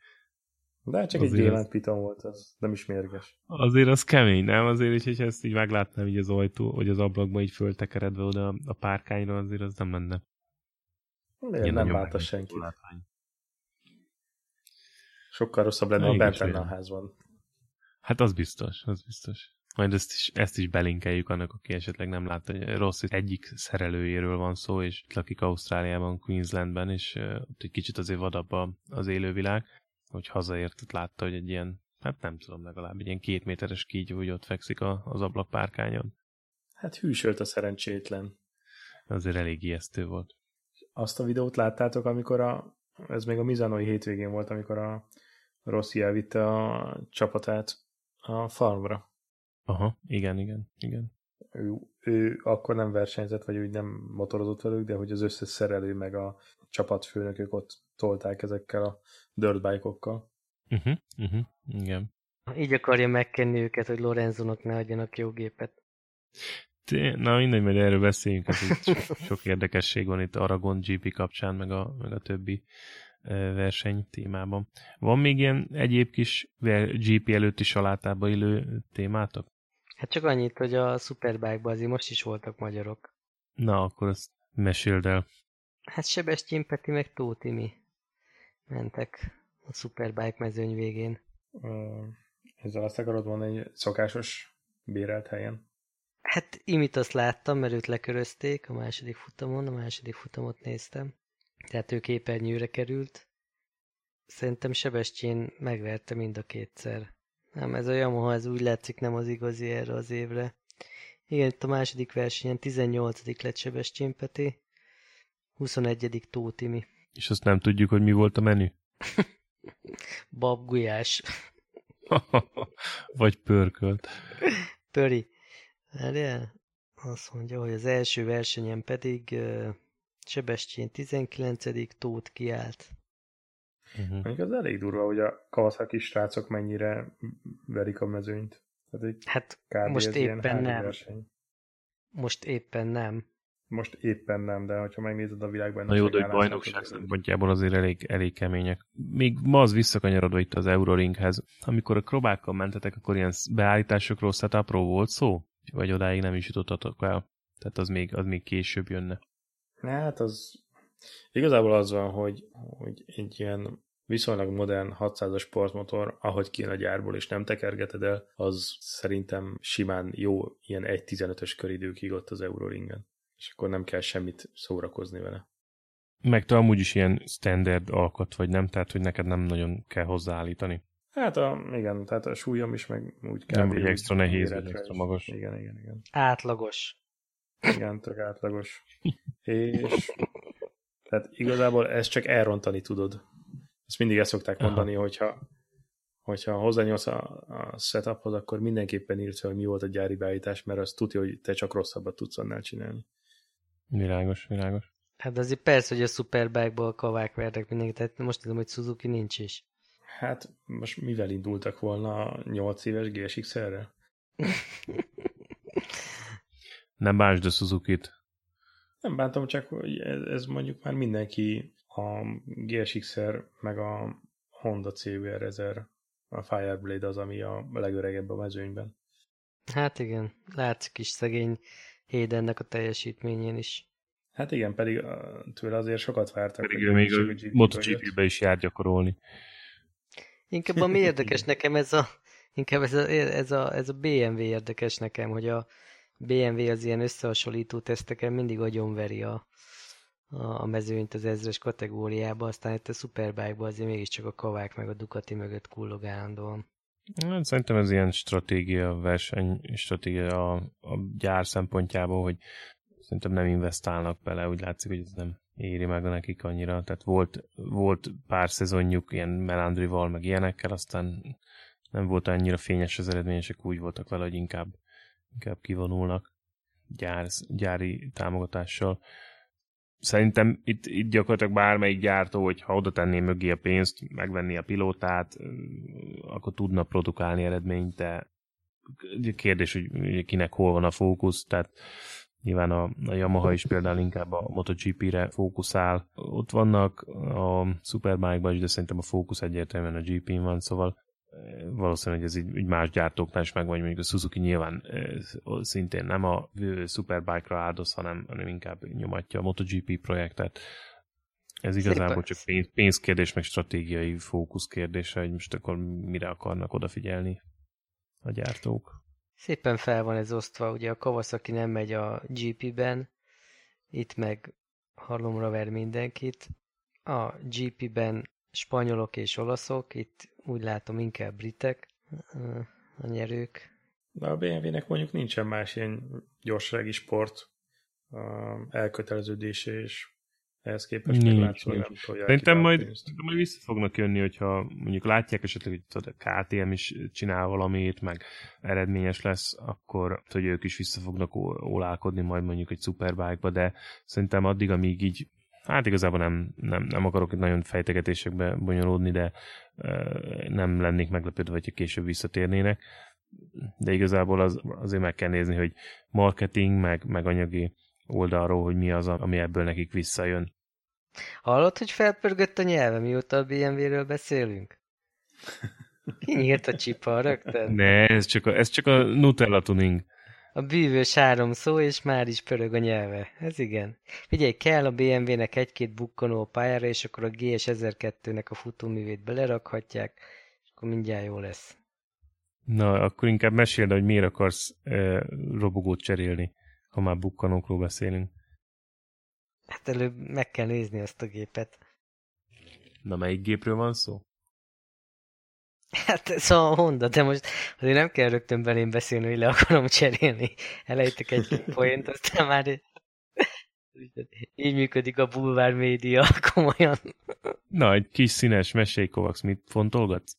De csak Azért egy az- gyémánt piton volt, az nem is mérges. Azért az kemény, nem? Azért, is, hogyha ezt így meglátnám így az ajtó, vagy az ablakba így föltekeredve oda a párkányra, azért az nem lenne. Miért nem megnyugvó senki. látvány. Sokkal rosszabb lenne, ha bent lenne a házban. Hát az biztos, az biztos. Majd ezt is, ezt is belinkeljük annak, aki esetleg nem látta, hogy Rossz egyik szerelőjéről van szó, és lakik Ausztráliában, Queenslandben, és ott egy kicsit azért vadabb az élővilág, hogy hazaért, ott látta, hogy egy ilyen, hát nem tudom, legalább egy ilyen két méteres kígyó, hogy ott fekszik a, az ablakpárkányon. Hát hűsölt a szerencsétlen. Azért elég ijesztő volt. Azt a videót láttátok, amikor a, ez még a Mizanoi hétvégén volt, amikor a Rossi elvitte a csapatát a farmra. Aha, igen, igen, igen. Ő, ő akkor nem versenyzett, vagy úgy nem motorozott velük, de hogy az összes szerelő meg a csapatfőnökök ott tolták ezekkel a dirtbike-okkal. Uh-huh, uh-huh, igen. Így akarja megkenni őket, hogy Lorenzónak ne adjanak jó gépet. Na mindegy, majd erről beszéljünk, hát itt sok, sok érdekesség van itt Aragon GP kapcsán, meg a, meg a többi verseny témában. Van még ilyen egyéb kis GP előtti salátába illő témátok? Hát csak annyit, hogy a Superbike-ban azért most is voltak magyarok. Na, akkor azt meséld el. Hát Sebestyén Peti meg Tóth Timi mentek a Superbike mezőny végén. Ezzel azt akarod mondani, egy szokásos bérelt helyen. Hát Imit azt láttam, mert őt lekörözték a második futamon, a második futamot néztem. Tehát ő képernyőre került. Szerintem Sebestyén megverte mind a kétszer. Nem, ez a Yamaha, ez úgy látszik nem az igazi erre az évre. Igen, itt a második versenyen 18. lett Sebestyén Peti, 21. Tóth Timi. És azt nem tudjuk, hogy mi volt a menü? Bab Gulyás. Vagy pörkölt. Pöri. Várjál? Azt mondja, hogy az első versenyen pedig Sebestyén 19. Tóth kiállt. Uh-huh. Mondjuk az elég durva, hogy a Kawasaki srácok mennyire verik a mezőnyt. Tehát egy Hát kb. most éppen nem. Verseny. Most éppen nem. Most éppen nem, de hogyha megnézed a világban... Na jó, de hogy bajnokság szempontjából azért elég, elég kemények. Még ma az visszakanyarodva itt az Euroringhez. Amikor a krobákkal mentetek, akkor ilyen beállításokról, setupról volt szó? Vagy odáig nem is jutottatok el? Tehát az még, az még később jönne. Hát az igazából az van, hogy, hogy egy ilyen viszonylag modern 600-as sportmotor, ahogy kijön a gyárból, és nem tekergeted el, az szerintem simán jó ilyen 1.15-ös köridőkig ott az Euroringen. És akkor nem kell semmit szórakozni vele. Meg te amúgy is ilyen standard alkat vagy nem, tehát hogy neked nem nagyon kell hozzáállítani. Hát a, igen, tehát a súlyom is meg úgy kell. Nem vagy extra nehéz, vagy extra magas. Igen, igen, igen. Átlagos. Igen, tök átlagos. És tehát igazából ezt csak elrontani tudod. Ezt mindig ezt szokták Aha. mondani, hogyha, hogyha hozzányolsz a, a setuphoz, akkor mindenképpen írd fel, hogy mi volt a gyári beállítás, mert az tudja, hogy te csak rosszabbat tudsz annál csinálni. Világos, világos. Hát azért persze, hogy a Superbike-ból kavák vernek mindenkit, tehát most tudom, hogy Suzuki nincs is. Hát most mivel indultak volna a 8 éves GSX-erre? Nem bánsd a Suzuki-t. Nem bántom, csak hogy ez, ez mondjuk már mindenki a GSX-er, meg a Honda CBR 1000, a Fireblade az, ami a legöregebb a mezőnyben. Hát igen, látszik is szegény Haydennek a teljesítményén is. Hát igen, pedig tőle azért sokat vártak. Pedig ő még a, a MotoGP-be is jár gyakorolni. Inkább ami érdekes nekem ez a, inkább ez a, ez, a, ez a BMW érdekes nekem, hogy a BMW az ilyen összehasonlító teszteken mindig agyonveri a, a mezőnyt az ezres kategóriába, aztán itt a Superbike-ban azért mégiscsak a kavák meg a Ducati mögött kullog állandóan. Hát, szerintem ez ilyen stratégia, verseny stratégia a, a gyár szempontjából, hogy szerintem nem investálnak bele, úgy látszik, hogy ez nem éri meg nekik annyira. Tehát volt, volt pár szezonjuk ilyen Melandrival, meg ilyenekkel, aztán nem volt annyira fényes az eredményesek, úgy voltak vele, hogy inkább, inkább kivonulnak gyár, gyári támogatással. Szerintem itt, itt gyakorlatilag bármelyik gyártó, hogy ha oda tenné mögé a pénzt, megvenni a pilótát, akkor tudna produkálni eredményt, de kérdés, hogy kinek hol van a fókusz, tehát Nyilván a, a Yamaha is például inkább a MotoGP-re fókuszál. Ott vannak a Superbike-ban is, de szerintem a fókusz egyértelműen a GP-n van, szóval valószínűleg ez így, így más gyártóknál is megvan, mondjuk a Suzuki nyilván szintén nem a Superbike-ra áldoz, hanem, hanem inkább nyomatja a MotoGP projektet. Ez igazából csak pénz, pénzkérdés, meg stratégiai fókusz kérdése, hogy most akkor mire akarnak odafigyelni a gyártók. Szépen fel van ez osztva, ugye a Kawasaki nem megy a GP-ben, itt meg halomra ver mindenkit. A GP-ben spanyolok és olaszok, itt úgy látom inkább britek a nyerők. De a BMW-nek mondjuk nincsen más ilyen gyorsági sport elköteleződése és ehhez képest nincs, látszó, nincs. nem Szerintem majd, majd vissza fognak jönni, hogyha mondjuk látják esetleg, hogy tudod, a KTM is csinál valamit, meg eredményes lesz, akkor hogy ők is vissza fognak ólálkodni majd mondjuk egy superbike de szerintem addig, amíg így Hát igazából nem, nem, nem akarok itt nagyon fejtegetésekbe bonyolódni, de nem lennék meglepődve, hogyha később visszatérnének. De igazából az, azért meg kell nézni, hogy marketing, meg, meg anyagi oldalról, hogy mi az, ami ebből nekik visszajön. Hallod, hogy felpörgött a nyelve, mióta a BMW-ről beszélünk? Kinyírt a csipa rögtön? Ne, ez csak a, ez csak a Nutella tuning. A bűvös három szó, és már is pörög a nyelve. Ez igen. Figyelj, kell a BMW-nek egy-két bukkanó a pályára, és akkor a GS 1002-nek a futóművét belerakhatják, és akkor mindjárt jó lesz. Na, akkor inkább meséld, hogy miért akarsz e, robogót cserélni ha már bukkanókról beszélünk. Hát előbb meg kell nézni ezt a gépet. Na, melyik gépről van szó? Hát ez a Honda, de most azért nem kell rögtön belém beszélni, hogy le akarom cserélni. Elejtek egy poént, aztán már így működik a bulvár média, komolyan. Na, egy kis színes mesélj, Kovacs, mit fontolgatsz?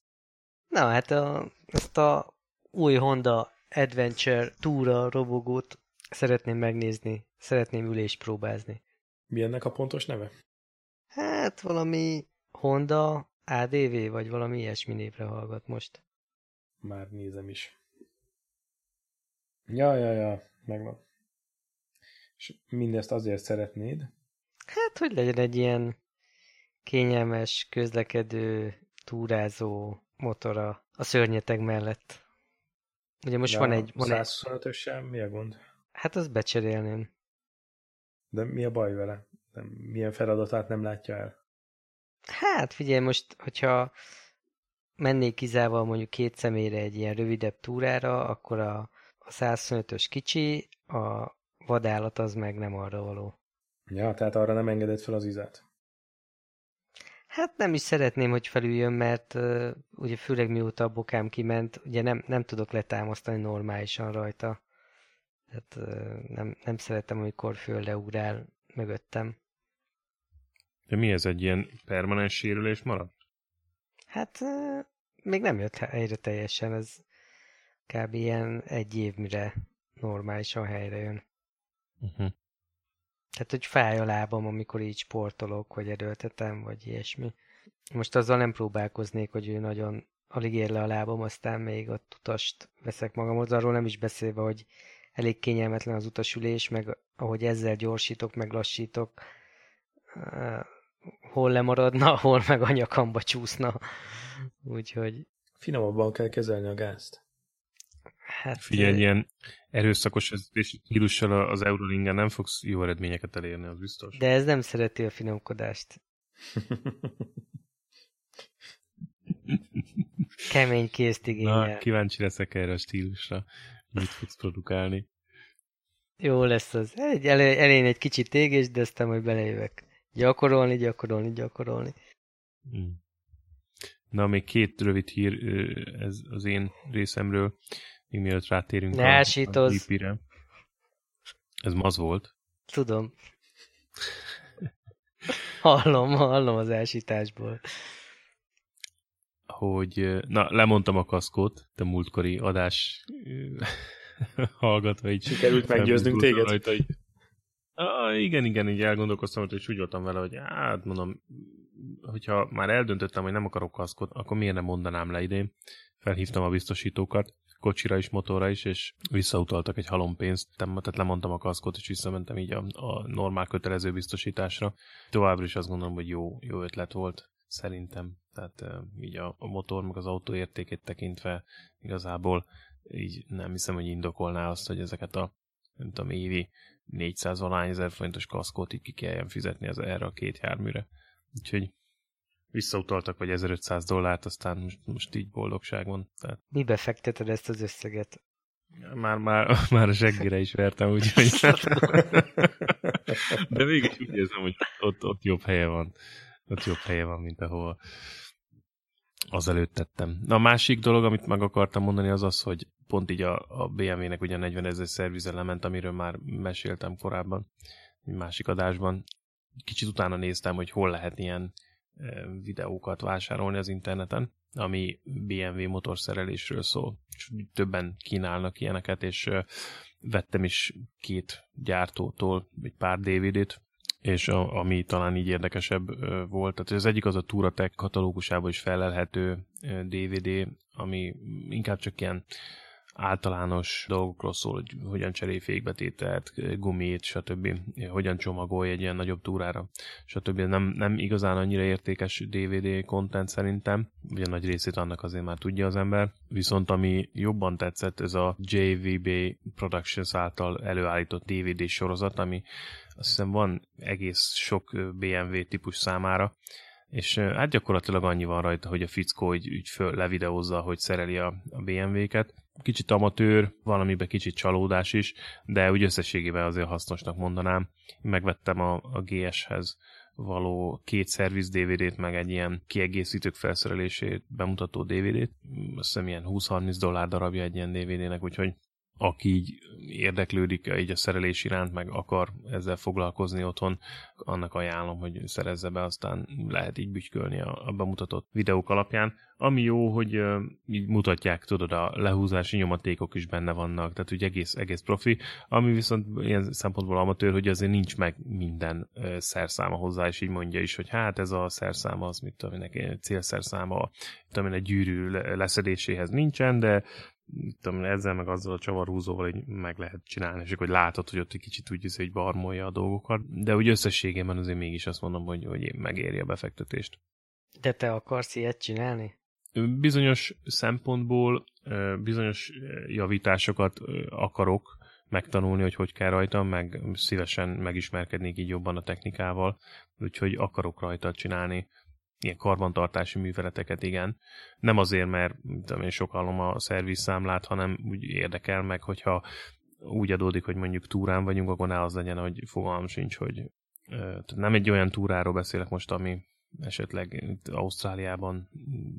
Na, hát a, ezt a új Honda Adventure Túra robogót Szeretném megnézni, szeretném ülést próbázni. Mi ennek a pontos neve? Hát valami Honda ADV, vagy valami ilyesmi névre hallgat most. Már nézem is. Ja, ja, ja, megvan. És mindezt azért szeretnéd? Hát, hogy legyen egy ilyen kényelmes, közlekedő, túrázó motora a szörnyeteg mellett. Ugye most De van egy... Van 125-ösen mi a gond? Hát azt becserélném. De mi a baj vele? Nem, milyen feladatát nem látja el? Hát figyelj, most, hogyha mennék kizával mondjuk két személyre egy ilyen rövidebb túrára, akkor a, a 125-ös kicsi, a vadállat az meg nem arra való. Ja, tehát arra nem engedett fel az izát? Hát nem is szeretném, hogy felüljön, mert uh, ugye főleg mióta a bokám kiment, ugye nem, nem tudok letámasztani normálisan rajta. Tehát nem, nem szeretem, amikor földeugrál mögöttem. De mi ez, egy ilyen permanens sérülés maradt? Hát még nem jött helyre teljesen, ez kb. ilyen egy év, mire normálisan helyre jön. Uh-huh. Tehát, hogy fáj a lábam, amikor így sportolok, vagy erőltetem, vagy ilyesmi. Most azzal nem próbálkoznék, hogy ő nagyon alig ér le a lábam, aztán még ott utast veszek magamhoz, arról nem is beszélve, hogy elég kényelmetlen az utasülés, meg ahogy ezzel gyorsítok, meg lassítok, hol lemaradna, hol meg a nyakamba csúszna. Úgyhogy... Finomabban kell kezelni a gázt. Hát, Figyelj, ilyen erőszakos stílussal az Eurolingen nem fogsz jó eredményeket elérni, az biztos. De ez nem szereti a finomkodást. Kemény kézt igényel. Na, kíváncsi leszek erre a stílusra. Mit fogsz produkálni? Jó lesz az. Egy, elé, elén egy kicsit égés, de aztán majd belejövök. Gyakorolni, gyakorolni, gyakorolni. Hmm. Na, még két rövid hír ez az én részemről, még mielőtt rátérünk ne a, a re Ez maz volt. Tudom. hallom, hallom az elsításból. Hogy, na, lemondtam a kaszkót, te múltkori adás hallgatva így. Sikerült meggyőznünk téged? Rajta, így. Ah, igen, igen, így elgondolkoztam, hogy úgy voltam vele, hogy hát mondom, hogyha már eldöntöttem, hogy nem akarok kaszkot, akkor miért nem mondanám le idén? Felhívtam a biztosítókat, kocsira is, motorra is, és visszautaltak egy halompénzt, tehát lemondtam a kaszkot, és visszamentem így a, a normál kötelező biztosításra. Továbbra is azt gondolom, hogy jó, jó ötlet volt, szerintem. Tehát így a, a motor, meg az autó értékét tekintve igazából így nem hiszem, hogy indokolná azt, hogy ezeket a nem tudom, évi 400 valány ezer forintos kaszkót így ki kelljen fizetni az erre a két járműre. Úgyhogy visszautaltak, vagy 1500 dollárt, aztán most, most így boldogság van. Tehát... Mibe fekteted ezt az összeget? Már, már, már a seggire is vertem, úgyhogy... De mégis úgy érzem, hogy ott, ott jobb helye van. Ott jobb helye van, mint ahol azelőtt tettem. Na a másik dolog, amit meg akartam mondani, az az, hogy pont így a, a BMW-nek ugye 40 ezer szervizelement, amiről már meséltem korábban, egy másik adásban. Kicsit utána néztem, hogy hol lehet ilyen videókat vásárolni az interneten, ami BMW motorszerelésről szól. És többen kínálnak ilyeneket, és vettem is két gyártótól egy pár DVD-t, és a, ami talán így érdekesebb volt. Tehát az egyik az a Touratech katalógusában is felelhető DVD, ami inkább csak ilyen általános dolgokról szól, hogy hogyan cserélj fékbetételt, gumit, stb. Hogyan csomagolj egy ilyen nagyobb túrára, stb. Nem, nem igazán annyira értékes DVD content szerintem, ugye nagy részét annak azért már tudja az ember. Viszont ami jobban tetszett, ez a JVB Productions által előállított DVD sorozat, ami azt hiszem van egész sok BMW típus számára, és hát gyakorlatilag annyi van rajta, hogy a fickó így, így föl levideózza, hogy szereli a, a BMW-ket. Kicsit amatőr, valamiben kicsit csalódás is, de úgy összességében azért hasznosnak mondanám. Megvettem a, a GS-hez való két szerviz DVD-t, meg egy ilyen kiegészítők felszerelését bemutató DVD-t. Azt hiszem ilyen 20-30 dollár darabja egy ilyen DVD-nek, úgyhogy aki így érdeklődik így a szerelés iránt, meg akar ezzel foglalkozni otthon, annak ajánlom, hogy szerezze be, aztán lehet így bütykölni a, a bemutatott videók alapján. Ami jó, hogy uh, így mutatják, tudod, a lehúzási nyomatékok is benne vannak, tehát úgy egész, egész profi, ami viszont ilyen szempontból amatőr, hogy azért nincs meg minden uh, szerszáma hozzá, és így mondja is, hogy hát ez a szerszáma, az mit tudom én, célszerszáma, tudom én, egy gyűrű leszedéséhez nincsen, de tudom, ezzel meg azzal a csavarhúzóval így meg lehet csinálni, és akkor hogy látod, hogy ott egy kicsit úgy hogy barmolja a dolgokat, de úgy összességében azért mégis azt mondom, hogy, hogy én megéri a befektetést. De te akarsz ilyet csinálni? Bizonyos szempontból bizonyos javításokat akarok megtanulni, hogy hogy kell rajta, meg szívesen megismerkednék így jobban a technikával, úgyhogy akarok rajta csinálni ilyen karbantartási műveleteket, igen. Nem azért, mert tudom én sok hallom a szervizszámlát, hanem úgy érdekel meg, hogyha úgy adódik, hogy mondjuk túrán vagyunk, akkor ne az legyen, hogy fogalmam sincs, hogy nem egy olyan túráról beszélek most, ami esetleg itt Ausztráliában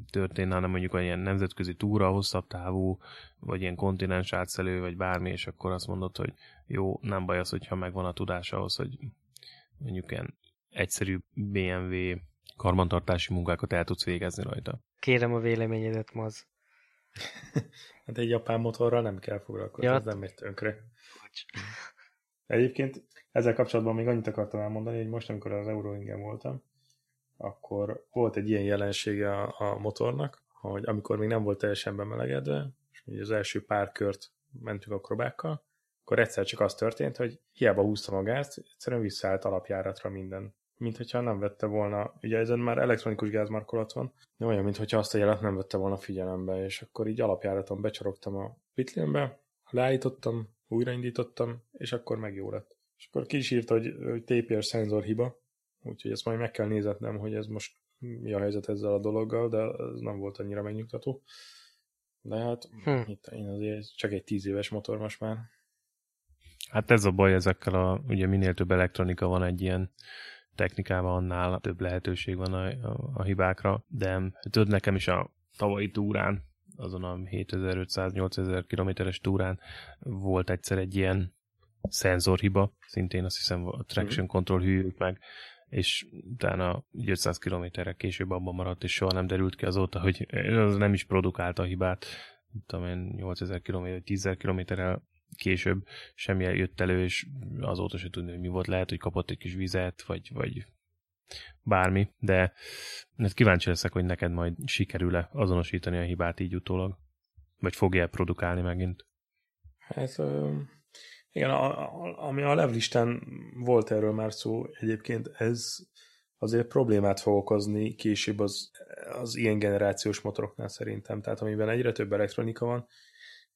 történne, hanem mondjuk olyan nemzetközi túra, hosszabb távú, vagy ilyen kontinens átszelő, vagy bármi, és akkor azt mondod, hogy jó, nem baj az, hogyha megvan a tudás ahhoz, hogy mondjuk ilyen egyszerű BMW karbantartási munkákat el tudsz végezni rajta. Kérem a véleményedet, Maz. hát egy japán motorral nem kell foglalkozni, ja. ez nem megy tönkre. Egyébként ezzel kapcsolatban még annyit akartam elmondani, hogy most, amikor az Euroingen voltam, akkor volt egy ilyen jelensége a, a motornak, hogy amikor még nem volt teljesen bemelegedve, és ugye az első pár kört mentünk a krobákkal, akkor egyszer csak az történt, hogy hiába húztam a gázt, egyszerűen visszaállt alapjáratra minden. Mint hogyha nem vette volna, ugye ezen már elektronikus gázmarkolat van, de olyan, mint hogyha azt a jelet nem vette volna figyelembe, és akkor így alapjáraton becsorogtam a pitlinbe, leállítottam, újraindítottam, és akkor meg jó lett. És akkor ki is írt, hogy, hogy TPS szenzor hiba, úgyhogy ezt majd meg kell nézetnem, hogy ez most mi a helyzet ezzel a dologgal, de ez nem volt annyira megnyugtató. De hát hm. itt én azért csak egy tíz éves motor most már. Hát ez a baj ezekkel a, ugye minél több elektronika van egy ilyen technikában, annál több lehetőség van a, a, a hibákra, de tudod, nekem is a tavalyi túrán, azon a 7500-8000 kilométeres túrán volt egyszer egy ilyen szenzorhiba, szintén azt hiszem a traction mhm. control hűlt meg, és utána 500 kilométerre később abban maradt, és soha nem derült ki azóta, hogy az nem is produkálta a hibát. Tudom én, 8000 km, 10.000 kilométerrel később semmi jött elő, és azóta se tudni, hogy mi volt. Lehet, hogy kapott egy kis vizet, vagy, vagy bármi, de hát kíváncsi leszek, hogy neked majd sikerül-e azonosítani a hibát így utólag, vagy fogja produkálni megint. Hát igen, a, a, ami a levlisten volt erről már szó, egyébként ez azért problémát fog okozni később az, az ilyen generációs motoroknál szerintem, tehát amiben egyre több elektronika van,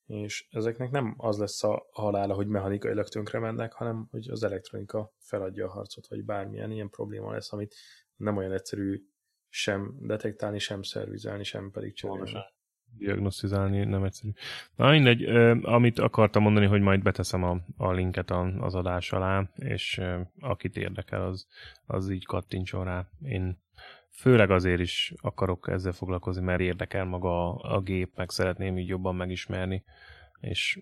és ezeknek nem az lesz a halála, hogy mechanikailag tönkre mennek, hanem hogy az elektronika feladja a harcot, vagy bármilyen ilyen probléma lesz, amit nem olyan egyszerű sem detektálni, sem szervizelni, sem pedig csinálni diagnosztizálni nem egyszerű. Na mindegy, amit akartam mondani, hogy majd beteszem a, a linket az adás alá, és akit érdekel, az, az így kattintson rá. Én főleg azért is akarok ezzel foglalkozni, mert érdekel maga a, a gép, meg szeretném így jobban megismerni és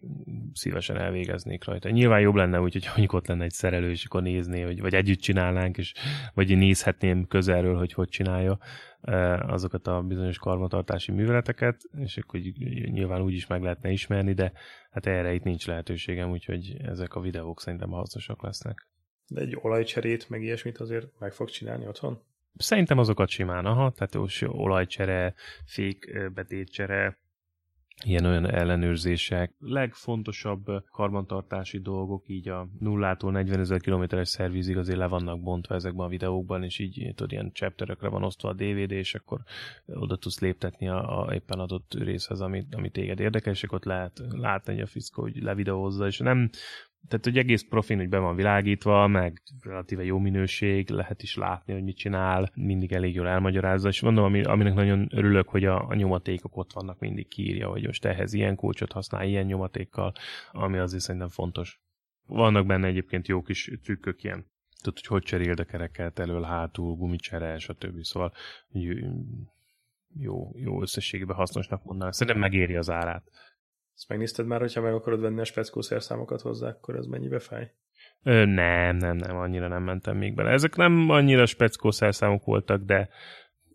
szívesen elvégeznék rajta. Nyilván jobb lenne úgy, hogy mondjuk ott lenne egy szerelő, és akkor nézné, hogy, vagy együtt csinálnánk, és, vagy nézhetném közelről, hogy hogy csinálja azokat a bizonyos karbantartási műveleteket, és akkor nyilván úgy is meg lehetne ismerni, de hát erre itt nincs lehetőségem, úgyhogy ezek a videók szerintem hasznosak lesznek. De egy olajcserét, meg ilyesmit azért meg fog csinálni otthon? Szerintem azokat simán, aha, tehát olajcsere, fék betétcsere, ilyen-olyan ellenőrzések. Legfontosabb karbantartási dolgok, így a nullától 40 ezer kilométeres szervizig azért le vannak bontva ezekben a videókban, és így tudod, ilyen chapterekre van osztva a DVD, és akkor oda tudsz léptetni a, a éppen adott részhez, ami, ami téged érdekel, és ott lehet látni, hogy a fiszkó hogy levideózza, és nem tehát, hogy egész profin, hogy be van világítva, meg relatíve jó minőség, lehet is látni, hogy mit csinál, mindig elég jól elmagyarázza, és mondom, ami, aminek nagyon örülök, hogy a, a nyomatékok ott vannak, mindig kiírja, hogy most ehhez ilyen kulcsot használ, ilyen nyomatékkal, ami azért szerintem fontos. Vannak benne egyébként jó kis trükkök, ilyen tudod, hogy hogy cseréld a kereket elől, hátul, gumicsere, stb. Szóval jó, jó összességében hasznosnak mondanám. Szerintem megéri az árát. Ezt megnézted már, hogyha meg akarod venni a speckó szerszámokat hozzá, akkor ez mennyibe fáj? Ö, nem, nem, nem, annyira nem mentem még bele. Ezek nem annyira speckó szerszámok voltak, de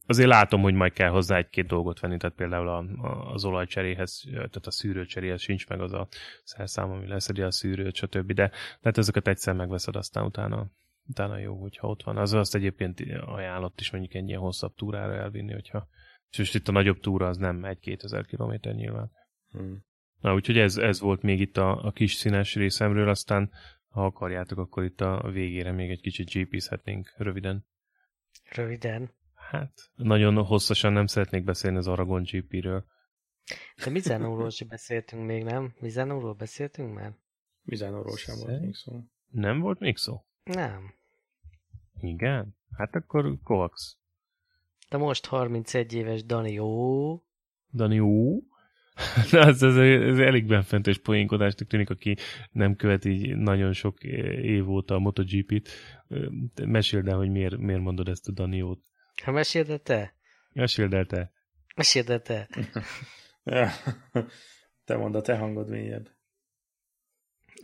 azért látom, hogy majd kell hozzá egy-két dolgot venni, tehát például a, a, az olajcseréhez, tehát a szűrőcseréhez sincs meg az a szerszám, ami leszedi a szűrőt, stb. De tehát ezeket egyszer megveszed, aztán utána, utána jó, hogyha ott van. Az azt egyébként ajánlott is mondjuk egy ilyen hosszabb túrára elvinni, hogyha és most itt a nagyobb túra az nem egy-két ezer kilométer nyilván. Hmm. Na, úgyhogy ez, ez volt még itt a, a kis színes részemről, aztán ha akarjátok, akkor itt a végére még egy kicsit gp röviden. Röviden? Hát, nagyon hosszasan nem szeretnék beszélni az Aragon GP-ről. De Mizanóról sem beszéltünk még, nem? Mizanóról beszéltünk már? Mizanóról sem volt még szó. Nem volt még szó? Nem. Igen? Hát akkor Kovacs. De most 31 éves Dani Ó. Dani Ó. Na, ez, ez, ez elég benfentes poénkodásnak tűnik, aki nem követi nagyon sok év óta a MotoGP-t. Meséld el, hogy miért, miért mondod ezt a Daniót. Ha meséld el te? Meséld el te. Meséld el te. te mondd a te hangod mélyebb.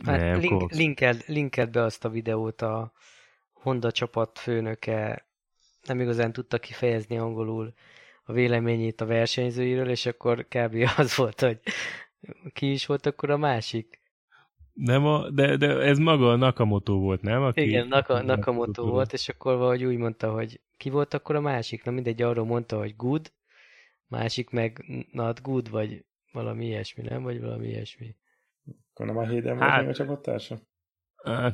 Hát nem, link, linkeld, linkeld be azt a videót a Honda csapat főnöke nem igazán tudta kifejezni angolul a véleményét a versenyzőiről, és akkor kb. az volt, hogy ki is volt akkor a másik? Nem a, de, de ez maga a Nakamoto volt, nem? Aki Igen, Naka, Nakamoto volt, és akkor valahogy úgy mondta, hogy ki volt akkor a másik? Na mindegy, arról mondta, hogy good, másik meg not good, vagy valami ilyesmi, nem? Vagy valami ilyesmi. Akkor nem a hát, volt a csapattársa?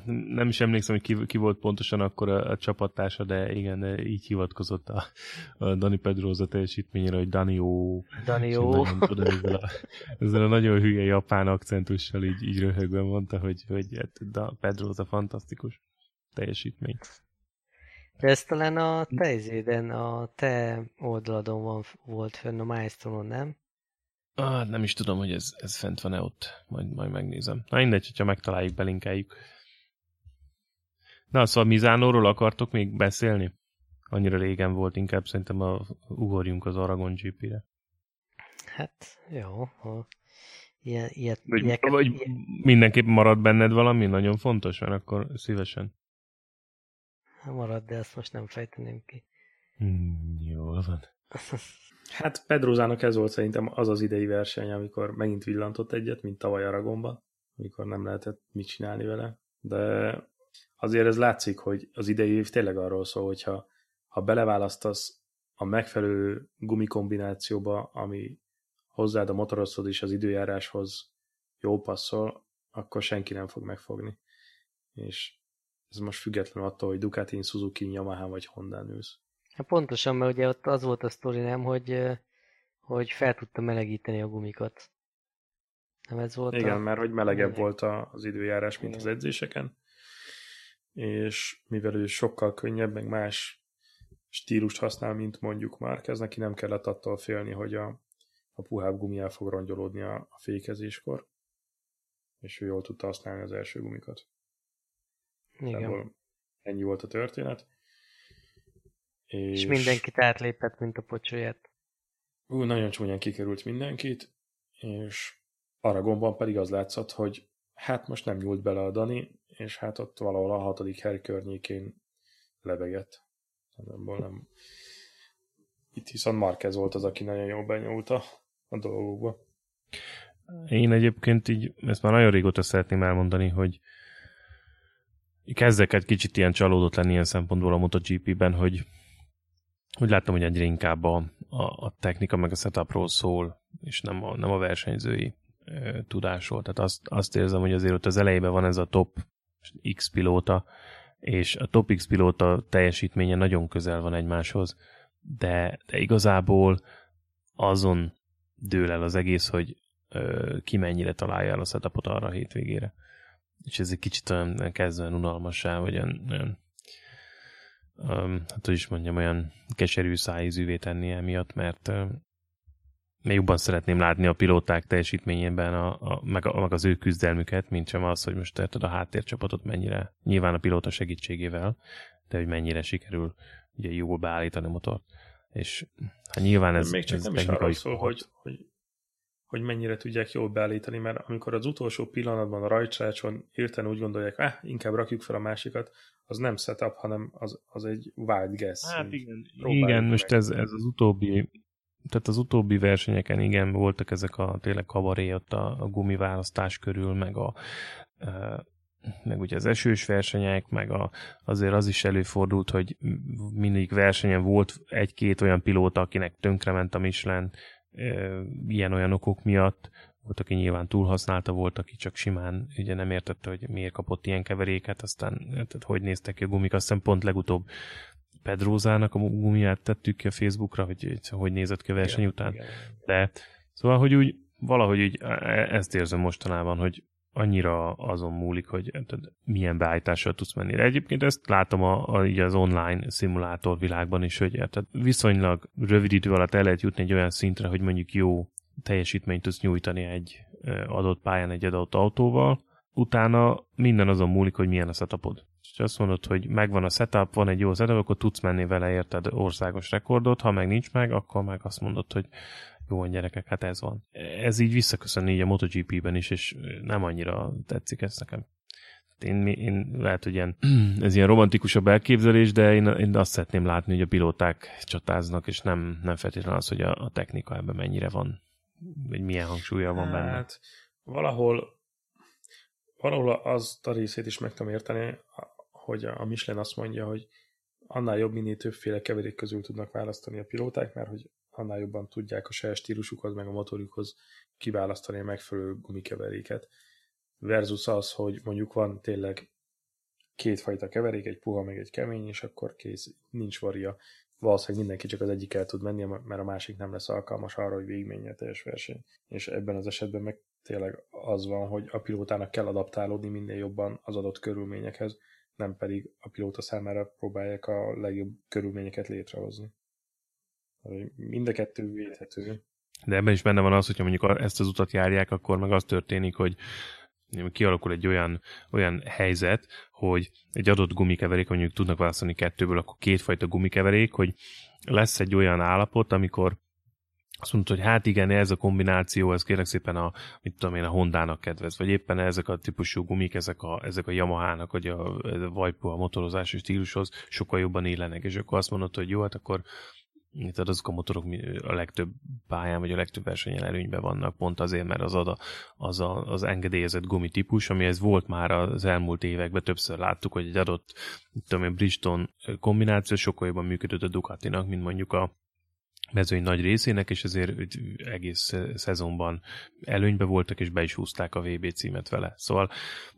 Nem is emlékszem, hogy ki, ki volt pontosan akkor a, a csapattársa, de igen, így hivatkozott a, a Dani Pedroza teljesítményére, hogy Danió. Danió. ezzel, a, ezzel a nagyon hülye japán akcentussal így, így röhögve mondta, hogy, hogy hát, da, Pedroza fantasztikus teljesítmény. De ez talán a te izéden, a te oldaladon van, volt fönn a milestone nem? Ah, nem is tudom, hogy ez, ez fent van-e ott. Majd, majd megnézem. Na mindegy, hogyha megtaláljuk, belinkeljük. Na, szóval Mizánóról akartok még beszélni? Annyira régen volt, inkább szerintem a, ugorjunk az Aragon GP-re. Hát, jó. Ha ilyen, ilyet, vagy, ilyeket, vagy ilyen... mindenképp marad benned valami nagyon fontos, mert akkor szívesen. Marad, de ezt most nem fejteném ki. Hmm, jól van. Hát Pedrozának ez volt szerintem az az idei verseny, amikor megint villantott egyet, mint tavaly Aragonban, amikor nem lehetett mit csinálni vele, de azért ez látszik, hogy az idei év tényleg arról szól, hogyha ha beleválasztasz a megfelelő gumikombinációba, ami hozzád a motorozhoz és az időjáráshoz jó passzol, akkor senki nem fog megfogni. És ez most független attól, hogy Ducati, Suzuki, Yamaha vagy Honda ülsz. Hát pontosan, mert ugye ott az volt a sztori, nem, hogy, hogy fel tudta melegíteni a gumikat. Nem ez volt Igen, a... mert hogy melegebb meleg. volt az időjárás, mint Igen. az edzéseken. És mivel ő sokkal könnyebb, meg más stílust használ, mint mondjuk már ez neki nem kellett attól félni, hogy a, a puhább gumi el fog rongyolódni a, a fékezéskor. És ő jól tudta használni az első gumikat. Igen. ennyi volt a történet. És, és mindenkit átlépett, mint a pocsolyát. Ú, nagyon csúnyán kikerült mindenkit, és Aragonban pedig az látszott, hogy hát most nem nyúlt bele a Dani, és hát ott valahol a hatodik hely környékén lebegett. Ebből nem. Itt viszont Marquez volt az, aki nagyon jól benyúlta a dolgokba. Én egyébként így, ezt már nagyon régóta szeretném elmondani, hogy kezdek egy kicsit ilyen csalódott lenni ilyen szempontból a MotoGP-ben, hogy úgy láttam, hogy egyre inkább a, a, a technika meg a setupról szól, és nem a, nem a versenyzői tudásról. Tehát azt, azt érzem, hogy azért ott az elejében van ez a top X pilóta, és a top X pilóta teljesítménye nagyon közel van egymáshoz, de, de igazából azon dől el az egész, hogy ö, ki mennyire találja el a setupot arra a hétvégére. És ez egy kicsit olyan kezdően unalmassá, vagy olyan, olyan um, hát hogy is mondjam, olyan keserű szájízűvé tenni emiatt, mert még jobban szeretném látni a pilóták teljesítményében a, a, meg, a, meg az ő küzdelmüket, mint sem az, hogy most érted a háttércsapatot mennyire, nyilván a pilóta segítségével, de hogy mennyire sikerül ugye jól beállítani a motort. És hát nyilván ez... Még csak ez nem is arról szól, hogy, hogy hogy mennyire tudják jól beállítani, mert amikor az utolsó pillanatban a rajtsácson írten úgy gondolják, ah, inkább rakjuk fel a másikat, az nem setup, hanem az, az egy wild guess. Hát igen, igen most ez, ez az utóbbi tehát az utóbbi versenyeken igen, voltak ezek a tényleg kavaré ott a, a gumiválasztás körül, meg a e, meg ugye az esős versenyek, meg a, azért az is előfordult, hogy mindig versenyen volt egy-két olyan pilóta, akinek tönkrement a Michelin, ilyen-olyan okok miatt, volt, aki nyilván túlhasználta, volt, aki csak simán ugye nem értette, hogy miért kapott ilyen keveréket, aztán tehát hogy néztek ki a gumik, aztán pont legutóbb Pedrózának a gumiját tettük ki a Facebookra, hogy hogy nézett ki a verseny igen, után. Igen. De szóval, hogy úgy valahogy úgy e, e, ezt érzem mostanában, hogy annyira azon múlik, hogy tehát milyen beállítással tudsz menni. De egyébként ezt látom a, a, így az online szimulátor világban is, hogy tehát viszonylag rövid idő alatt el lehet jutni egy olyan szintre, hogy mondjuk jó teljesítményt tudsz nyújtani egy adott pályán egy adott autóval, utána minden azon múlik, hogy milyen a setupod. És azt mondod, hogy megvan a setup, van egy jó setup, akkor tudsz menni vele, érted országos rekordot, ha meg nincs meg, akkor meg azt mondod, hogy jó gyerekek, hát ez van. Ez így visszaköszön így a MotoGP-ben is, és nem annyira tetszik ez nekem. Én, én lehet, hogy ilyen, ez ilyen romantikusabb elképzelés, de én, én azt szeretném látni, hogy a pilóták csatáznak, és nem, nem feltétlenül az, hogy a, a technika ebben mennyire van, vagy milyen hangsúlya van benne. Hát valahol valahol azt a részét is meg tudom érteni, hogy a Michelin azt mondja, hogy annál jobb, minél többféle keverék közül tudnak választani a pilóták, mert hogy annál jobban tudják a saját stílusukhoz, meg a motorjukhoz kiválasztani a megfelelő gumikeveréket. Versus az, hogy mondjuk van tényleg kétfajta keverék, egy puha, meg egy kemény, és akkor kész, nincs varia. Valószínűleg mindenki csak az egyik el tud menni, mert a másik nem lesz alkalmas arra, hogy végigmenje a teljes verseny. És ebben az esetben meg tényleg az van, hogy a pilótának kell adaptálódni minél jobban az adott körülményekhez, nem pedig a pilóta számára próbálják a legjobb körülményeket létrehozni. Mind a kettő védhető. De ebben is benne van az, hogyha mondjuk ezt az utat járják, akkor meg az történik, hogy kialakul egy olyan, olyan helyzet, hogy egy adott gumikeverék, mondjuk tudnak választani kettőből, akkor kétfajta gumikeverék, hogy lesz egy olyan állapot, amikor azt mondta, hogy hát igen, ez a kombináció, ez kérlek szépen a, mit tudom én, a Hondának kedvez, vagy éppen ezek a típusú gumik, ezek a, ezek a Yamaha-nak, vagy a, a Vajpu a motorozási stílushoz sokkal jobban élenek, és akkor azt mondod, hogy jó, hát akkor tehát azok a motorok a legtöbb pályán, vagy a legtöbb versenyen előnyben vannak, pont azért, mert az, a, az, a, az engedélyezett gumitípus, amihez volt már az elmúlt években, többször láttuk, hogy egy adott, tudom én, Bridgestone kombináció sokkal jobban működött a Ducatinak, mint mondjuk a mezőny nagy részének, és ezért egész szezonban előnybe voltak, és be is húzták a VB címet vele. Szóval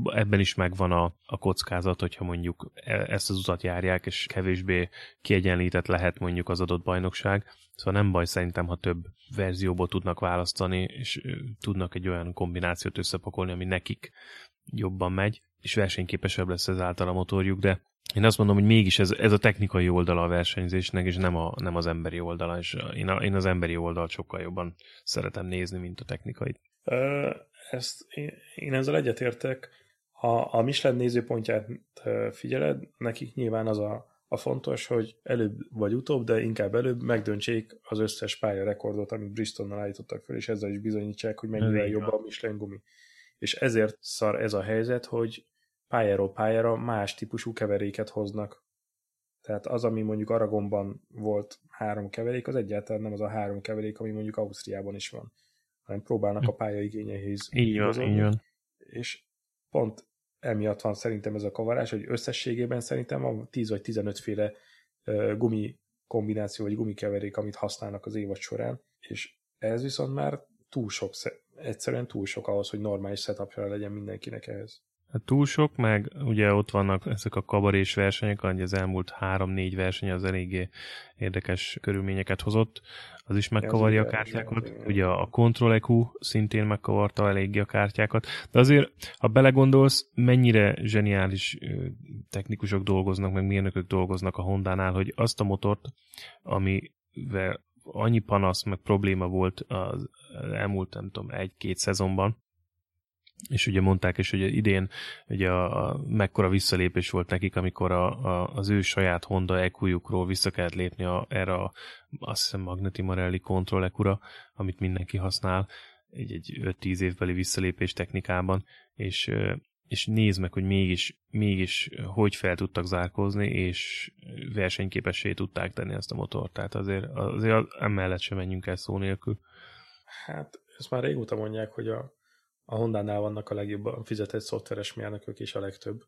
ebben is megvan a, a kockázat, hogyha mondjuk e, ezt az utat járják, és kevésbé kiegyenlített lehet mondjuk az adott bajnokság. Szóval nem baj szerintem, ha több verzióból tudnak választani, és tudnak egy olyan kombinációt összepakolni, ami nekik jobban megy, és versenyképesebb lesz ezáltal a motorjuk, de én azt mondom, hogy mégis ez, ez a technikai oldala a versenyzésnek, és nem, a, nem az emberi oldala, és én, a, én az emberi oldalt sokkal jobban szeretem nézni, mint a technikai. Ezt, én, én ezzel egyetértek. Ha a Michelin nézőpontját figyeled, nekik nyilván az a, a fontos, hogy előbb vagy utóbb, de inkább előbb megdöntsék az összes pálya rekordot, amit Bristolnal állítottak fel, és ezzel is bizonyítsák, hogy mennyire jobb a Michelin gumi. És ezért szar ez a helyzet, hogy pályáról pályára más típusú keveréket hoznak. Tehát az, ami mondjuk Aragonban volt három keverék, az egyáltalán nem az a három keverék, ami mondjuk Ausztriában is van, hanem próbálnak a pályaigényeihez. Így van, így van. És pont emiatt van szerintem ez a kavarás, hogy összességében szerintem a 10 vagy 15 féle gumi kombináció vagy gumikeverék, amit használnak az évad során, és ez viszont már túl sok, egyszerűen túl sok ahhoz, hogy normális setupja legyen mindenkinek ehhez. Hát túl sok, meg ugye ott vannak ezek a kabarés versenyek, hogy az elmúlt három-négy verseny az eléggé érdekes körülményeket hozott, az is megkavarja a kártyákat. Ugye a Control EQ szintén megkavarta eléggé a kártyákat, de azért, ha belegondolsz, mennyire zseniális technikusok dolgoznak, meg mérnökök dolgoznak a Honda-nál, hogy azt a motort, amivel annyi panasz, meg probléma volt az elmúlt, nem tudom, egy-két szezonban, és ugye mondták is, hogy idén ugye a, a, mekkora visszalépés volt nekik, amikor a, a, az ő saját Honda eq vissza kellett lépni a, erre a, azt hiszem Magneti Marelli Control eq amit mindenki használ, egy, egy 5-10 évbeli visszalépés technikában, és, és nézd meg, hogy mégis, mégis hogy fel tudtak zárkózni, és versenyképessé tudták tenni ezt a motort. Tehát azért, azért emellett sem menjünk el szó nélkül. Hát, ezt már régóta mondják, hogy a a Honda-nál vannak a legjobban fizetett szoftveres mérnökök és a legtöbb.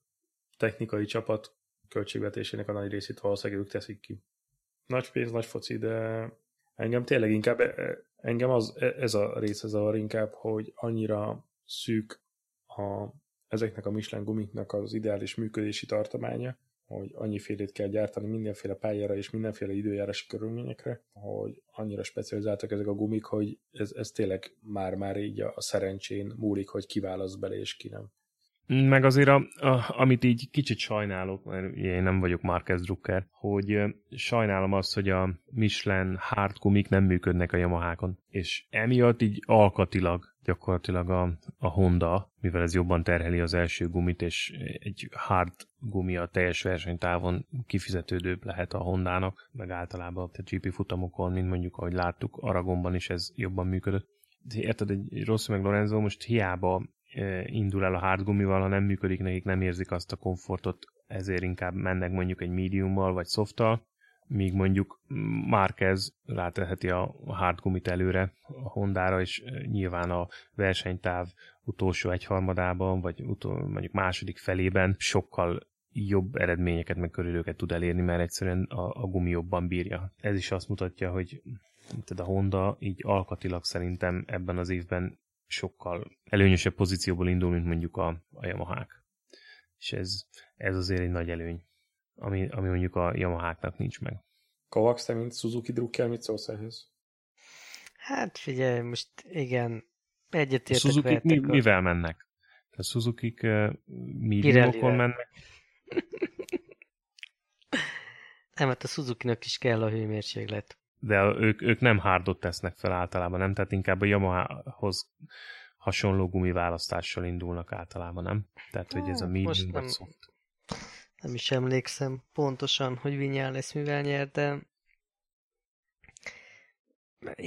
Technikai csapat költségvetésének a nagy részét valószínűleg ők teszik ki. Nagy pénz, nagy foci, de engem tényleg inkább, e, engem az, e, ez a része zavar inkább, hogy annyira szűk a, ezeknek a Michelin gumiknak az ideális működési tartománya, hogy annyifélét kell gyártani mindenféle pályára és mindenféle időjárási körülményekre, hogy annyira specializáltak ezek a gumik, hogy ez, ez tényleg már-már így a szerencsén múlik, hogy ki válasz bele és ki nem. Meg azért, a, a, amit így kicsit sajnálok, mert én nem vagyok Marquez Drucker, hogy sajnálom azt, hogy a Michelin hard gumik nem működnek a Yamahákon. És emiatt így alkatilag gyakorlatilag a, a Honda, mivel ez jobban terheli az első gumit, és egy hard gumi a teljes versenytávon kifizetődőbb lehet a Hondának, meg általában a GP futamokon, mint mondjuk, ahogy láttuk, Aragonban is ez jobban működött. Érted, egy Rossi meg Lorenzo most hiába indul el a hard gumival, ha nem működik nekik, nem érzik azt a komfortot, ezért inkább mennek mondjuk egy mediummal vagy softtal, míg mondjuk Márquez ráteheti a hardgumit előre a Hondára, és nyilván a versenytáv utolsó egyharmadában, vagy utol, mondjuk második felében sokkal jobb eredményeket, meg körülőket tud elérni, mert egyszerűen a, a gumi jobban bírja. Ez is azt mutatja, hogy tehát a Honda így alkatilag szerintem ebben az évben sokkal előnyösebb pozícióból indul, mint mondjuk a, a Yamaha-k. És ez, ez azért egy nagy előny, ami, ami mondjuk a Yamaha-knak nincs meg. Kovacs, te mint Suzuki drukkel, mit szólsz ehhez? Hát figyelj, most igen, egyetértek Suzuki mi, a... mivel mennek? A Suzuki-k uh, mediumokon mennek? nem, hát a Suzuki-nak is kell a hőmérséklet. De ők, ők nem hardot tesznek fel általában, nem? Tehát inkább a Yamaha-hoz hasonló gumiválasztással indulnak általában, nem? Tehát, hogy ez a medium vagy soft. Nem is emlékszem pontosan, hogy Vinyál lesz mivel nyert, de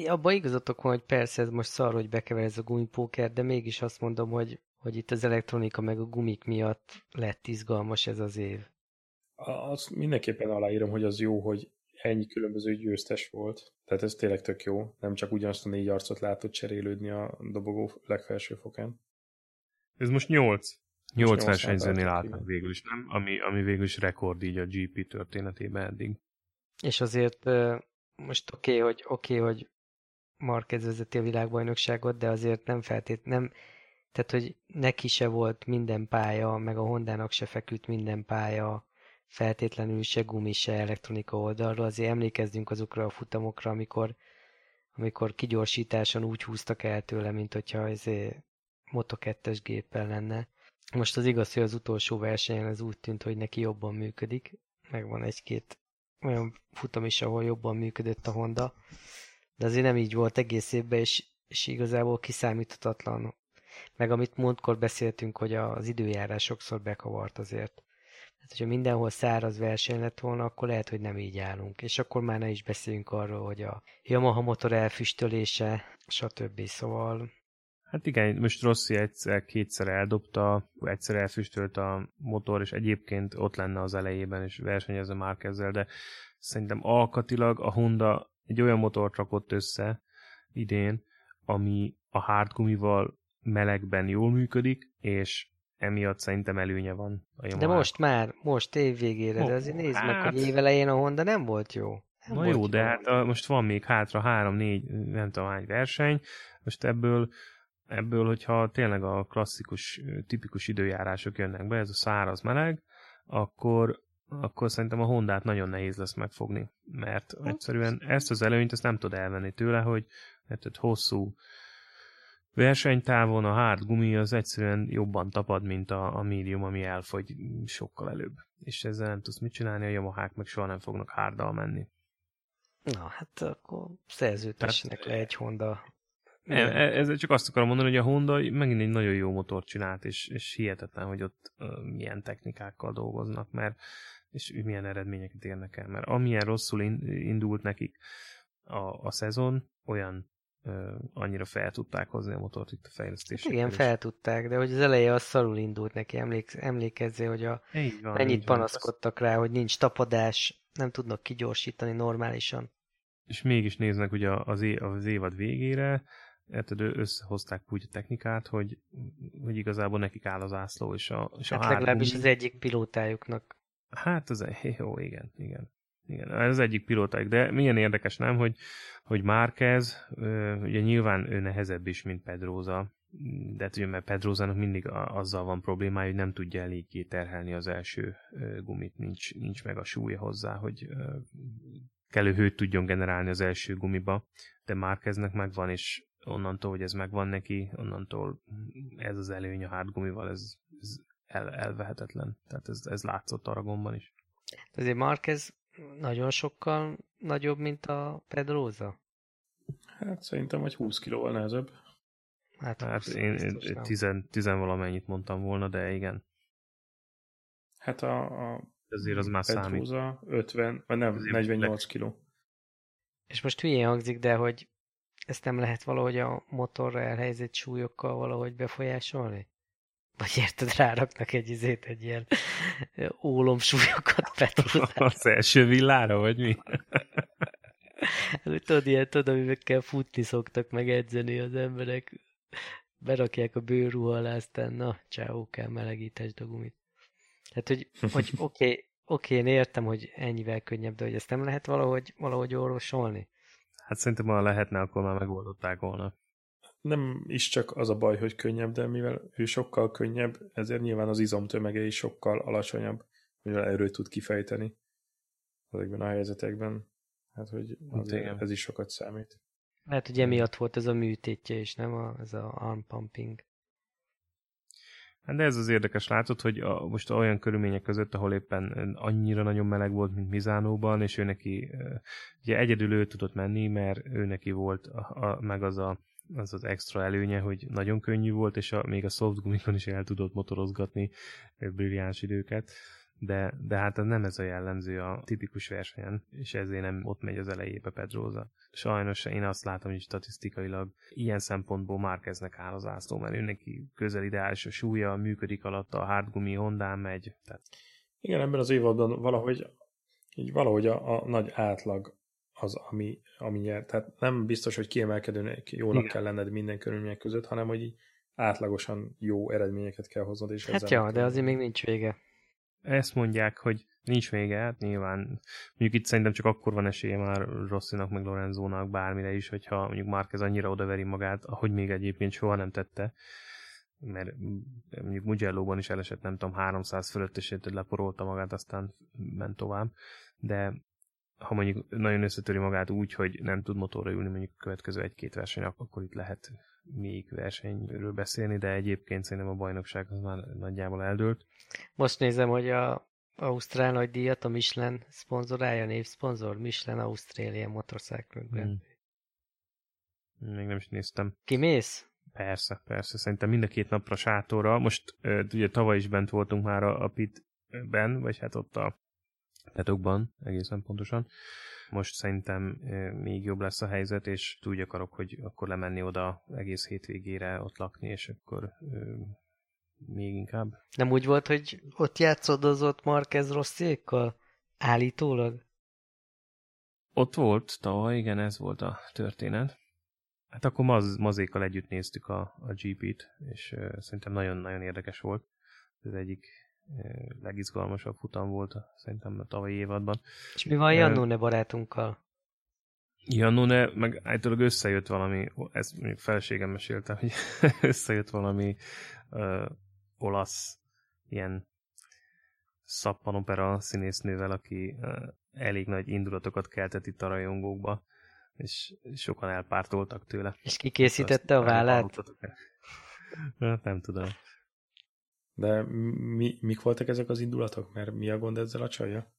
abban igazatok van, hogy persze ez most szar, hogy bekever ez a gumipóker, de mégis azt mondom, hogy, hogy itt az elektronika meg a gumik miatt lett izgalmas ez az év. Azt mindenképpen aláírom, hogy az jó, hogy ennyi különböző győztes volt. Tehát ez tényleg tök jó. Nem csak ugyanazt a négy arcot látod cserélődni a dobogó legfelső fokán. Ez most nyolc. Nyolc versenyzőnél álltak végül is, nem? Ami, ami végül is rekord így a GP történetében eddig. És azért most oké, okay, hogy, oké, okay, hogy Marquez vezeti a világbajnokságot, de azért nem feltét, nem, tehát, hogy neki se volt minden pálya, meg a Hondának se feküdt minden pálya, feltétlenül se gumi, se elektronika oldalról. Azért emlékezzünk azokra a futamokra, amikor, amikor kigyorsításon úgy húztak el tőle, mint hogyha ez Moto 2 géppel lenne. Most az igaz, hogy az utolsó versenyen ez úgy tűnt, hogy neki jobban működik. Megvan egy-két olyan futam is, ahol jobban működött a Honda. De azért nem így volt egész évben, és, és igazából kiszámíthatatlan. Meg amit múltkor beszéltünk, hogy az időjárás sokszor bekavart azért. Tehát, hogyha mindenhol száraz verseny lett volna, akkor lehet, hogy nem így állunk. És akkor már ne is beszéljünk arról, hogy a Yamaha motor elfüstölése, stb. Szóval Hát igen, most Rossi egyszer, kétszer eldobta, egyszer elfüstölt a motor, és egyébként ott lenne az elejében, és versenyezze már ezzel, de szerintem alkatilag a Honda egy olyan motort rakott össze idén, ami a hardgumival melegben jól működik, és emiatt szerintem előnye van a Yamaha. De most már, most év végére, de azért nézd hát... meg, hogy hát- évelején a Honda nem volt jó. Nem Na jó, de hát a, most van még hátra három, négy, nem tudom hány verseny, most ebből ebből, hogyha tényleg a klasszikus, tipikus időjárások jönnek be, ez a száraz meleg, akkor, akkor szerintem a Hondát nagyon nehéz lesz megfogni, mert egyszerűen ezt az előnyt ezt nem tud elvenni tőle, hogy mert hosszú versenytávon a hard gumi az egyszerűen jobban tapad, mint a, a medium, ami elfogy sokkal előbb. És ezzel nem tudsz mit csinálni, a Yamahák meg soha nem fognak hárdal menni. Na, hát akkor szerződtessenek le egy Honda nem, e, ezzel csak azt akarom mondani, hogy a Honda megint egy nagyon jó motort csinált, és, és hihetetlen, hogy ott uh, milyen technikákkal dolgoznak, mert és milyen eredményeket érnek el, mert amilyen rosszul indult nekik a, a szezon, olyan annyira fel tudták hozni a motort itt a fejlesztésre. Hát igen, fel tudták, de hogy az eleje az szarul indult neki, emlék, emlékezzél, hogy a, van, mennyit panaszkodtak van. rá, hogy nincs tapadás, nem tudnak kigyorsítani normálisan. És mégis néznek ugye az, é, az évad végére, érted, összehozták úgy a technikát, hogy, hogy igazából nekik áll az ászló, és a, és hát a legalábbis az egyik pilótájuknak. Hát az, jó, igen, igen. Igen, ez egyik pilótájuk, de milyen érdekes, nem, hogy, hogy Márquez, ugye nyilván ő nehezebb is, mint Pedroza, de hát ugye, mert Pedrozának mindig azzal van problémája, hogy nem tudja eléggé terhelni az első gumit, nincs, nincs meg a súlya hozzá, hogy kellő hőt tudjon generálni az első gumiba, de Márkeznek megvan, és onnantól, hogy ez megvan neki, onnantól ez az előny a hátgumival, ez, ez el, elvehetetlen. Tehát ez, ez látszott Aragonban is. Azért Marquez nagyon sokkal nagyobb, mint a Pedroza? Hát szerintem vagy 20 kilóval nehezebb. Hát, hát én, én tizen, tizen valamennyit mondtam volna, de igen. Hát a, a Ezért az már számít. 50, vagy nem, 48 kiló. És most hülyén hangzik, de hogy ezt nem lehet valahogy a motorra elhelyezett súlyokkal valahogy befolyásolni? Vagy érted, ráraknak egy izét, egy ilyen ólom súlyokat Az első villára, vagy mi? Tudod, ilyen, tudod, amibekkel futni szoktak meg edzeni az emberek. Berakják a bőrruha alá, aztán na, csáó, kell melegítesd a gumit. Tehát, hogy, hogy oké, okay, oké, okay, én értem, hogy ennyivel könnyebb, de hogy ezt nem lehet valahogy, valahogy orvosolni? Hát szerintem, ha lehetne, akkor már megoldották volna. Nem is csak az a baj, hogy könnyebb, de mivel ő sokkal könnyebb, ezért nyilván az izomtömege is sokkal alacsonyabb, mivel erőt tud kifejteni ezekben a helyzetekben. Hát, hogy ez is sokat számít. Lehet, hogy emiatt volt ez a műtétje, és nem a, ez a arm pumping. Hát de ez az érdekes, látod, hogy a, most olyan körülmények között, ahol éppen annyira nagyon meleg volt, mint Mizánóban, és ő neki, ugye egyedül ő tudott menni, mert ő neki volt a, a, meg az, a, az az extra előnye, hogy nagyon könnyű volt, és a, még a softgumikon is el tudott motorozgatni brilliáns időket de, de hát nem ez a jellemző a tipikus versenyen, és ezért nem ott megy az elejébe Pedroza. Sajnos én azt látom, hogy statisztikailag ilyen szempontból már kezdnek áll az ászló, mert ő neki közel ideális a súlya, működik alatt a hardgumi Honda megy. Tehát... Igen, ebben az évadban valahogy, így valahogy a, a nagy átlag az, ami, ami nyer. Tehát nem biztos, hogy kiemelkedőnek jónak Igen. kell lenned minden körülmények között, hanem hogy így átlagosan jó eredményeket kell hoznod. És hát ja, de azért még nincs vége ezt mondják, hogy nincs vége, hát nyilván mondjuk itt szerintem csak akkor van esélye már Rosszinak, meg Lorenzónak bármire is, hogyha mondjuk Márquez annyira odaveri magát, ahogy még egyébként soha nem tette, mert mondjuk Mugello-ban is elesett, nem tudom, 300 fölött, és leporolta magát, aztán ment tovább, de ha mondjuk nagyon összetöri magát úgy, hogy nem tud motorra ülni mondjuk a következő egy-két verseny, akkor itt lehet még versenyről beszélni, de egyébként szerintem a bajnokság az már nagyjából eldőlt. Most nézem, hogy a Ausztrál nagy díjat a Michelin szponzorálja, névszponzor, Michelin Australia Motorcycle hmm. Még nem is néztem. Kimész? Persze, persze. Szerintem mind a két napra sátorra. Most ugye tavaly is bent voltunk már a, a pitben, vagy hát ott a petokban, egészen pontosan most szerintem még jobb lesz a helyzet, és úgy akarok, hogy akkor lemenni oda egész hétvégére ott lakni, és akkor még inkább. Nem úgy volt, hogy ott játszodozott Marquez Rosszékkal? Állítólag? Ott volt tavaly, igen, ez volt a történet. Hát akkor maz, mazékkal együtt néztük a, a GP-t, és uh, szerintem nagyon-nagyon érdekes volt. Ez egyik legizgalmasabb futam volt szerintem a tavalyi évadban. És mi van Jannone barátunkkal? Jannone, meg általában összejött valami, ezt mondjuk feleségem mesélte, hogy összejött valami ö, olasz ilyen szappanopera színésznővel, aki ö, elég nagy indulatokat keltett itt a rajongókba, és sokan elpártoltak tőle. És ki készítette a vállát? Nem tudom. De mi, mik voltak ezek az indulatok? Mert mi a gond ezzel a csajja?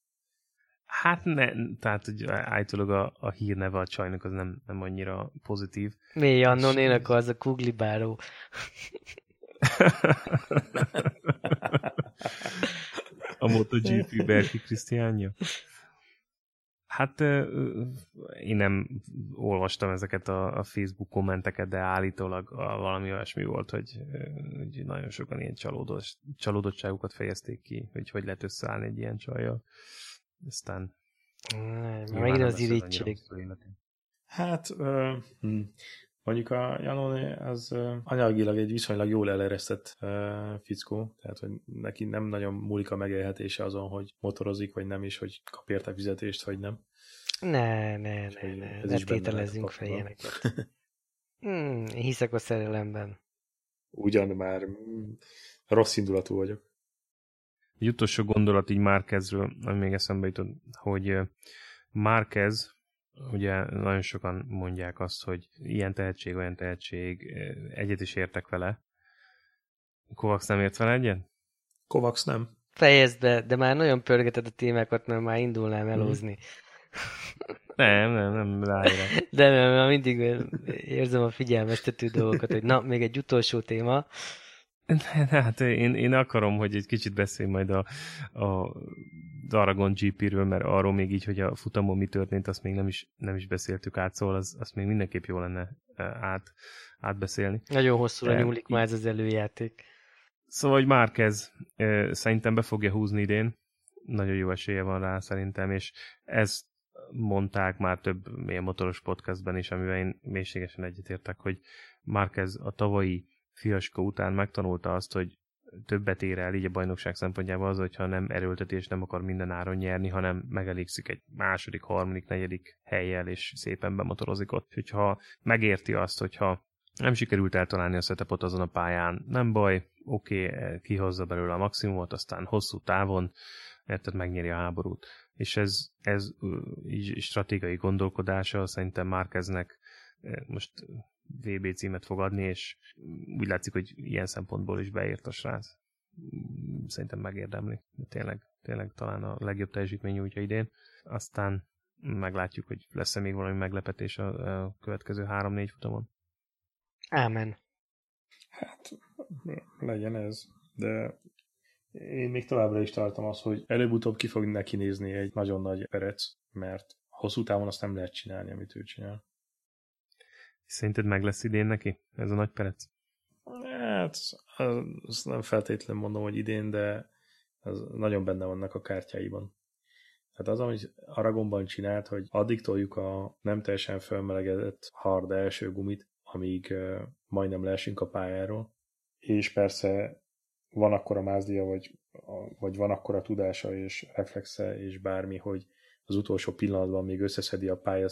Hát ne, tehát hogy állítólag a, a hírneve a csajnak az nem, nem annyira pozitív. Mi Annonének az a kuglibáró. a MotoGP Berki Krisztiánja? Hát én nem olvastam ezeket a, a Facebook kommenteket, de állítólag valami olyasmi volt, hogy, hogy nagyon sokan ilyen csalódott, csalódottságukat fejezték ki, hogy hogy lehet összeállni egy ilyen csajjal. Aztán... Megint az irítség. Hát, uh, hm. Mondjuk a Janone az anyagilag egy viszonylag jól eleresztett fickó, tehát hogy neki nem nagyon múlik a megélhetése azon, hogy motorozik, vagy nem, és hogy kap érte fizetést, vagy nem. Ne, ne, ne, ne, ne tételezzünk fel ilyeneket. hmm, hiszek a szerelemben. Ugyan már mm, rossz indulatú vagyok. Egy utolsó gondolat így Márkezről, ami még eszembe jutott, hogy Márkez ugye nagyon sokan mondják azt, hogy ilyen tehetség, olyan tehetség, egyet is értek vele. Kovacs nem ért vele egyet? Kovacs nem. Fejezd be, de már nagyon pörgeted a témákat, mert már indulnám mhm. elózni. Nem, nem, nem rájra. De nem, mert mindig érzem a figyelmeztető dolgokat, hogy na, még egy utolsó téma. Hát én, én akarom, hogy egy kicsit beszélj majd a, a Aragon GP-ről, mert arról még így, hogy a futamon mi történt, azt még nem is, nem is beszéltük át, szóval az, azt még mindenképp jó lenne át, átbeszélni. Nagyon hosszúra De, nyúlik már ez az előjáték. Szóval, hogy Márkez szerintem be fogja húzni idén, nagyon jó esélye van rá szerintem, és ez mondták már több milyen motoros podcastben is, amivel én mélységesen egyetértek, hogy Márkez a tavalyi fiaskó után megtanulta azt, hogy többet ér el így a bajnokság szempontjából az, hogyha nem erőltetés, nem akar minden áron nyerni, hanem megelégszik egy második, harmadik, negyedik helyjel, és szépen bemotorozik ott. Hogyha megérti azt, hogyha nem sikerült eltalálni a setupot azon a pályán, nem baj, oké, okay, kihozza belőle a maximumot, aztán hosszú távon, érted, megnyeri a háborút. És ez, ez így stratégiai gondolkodása szerintem Márkeznek most VB címet fog adni, és úgy látszik, hogy ilyen szempontból is beért a srác. Szerintem megérdemli. De tényleg, tényleg talán a legjobb teljesítmény útja idén. Aztán meglátjuk, hogy lesz-e még valami meglepetés a, a következő három-négy futamon. Ámen. Hát, legyen ez. De én még továbbra is tartom azt, hogy előbb-utóbb ki fog neki nézni egy nagyon nagy perec, mert hosszú távon azt nem lehet csinálni, amit ő csinál. Szerinted meg lesz idén neki ez a nagy perec? Hát, azt nem feltétlenül mondom, hogy idén, de az nagyon benne vannak a kártyáiban. Tehát az, amit Aragonban csinált, hogy addig toljuk a nem teljesen felmelegedett hard első gumit, amíg majdnem leesünk a pályáról, és persze van akkor a mázdia, vagy, vagy van akkor a tudása és reflexe és bármi, hogy az utolsó pillanatban még összeszedi a pálya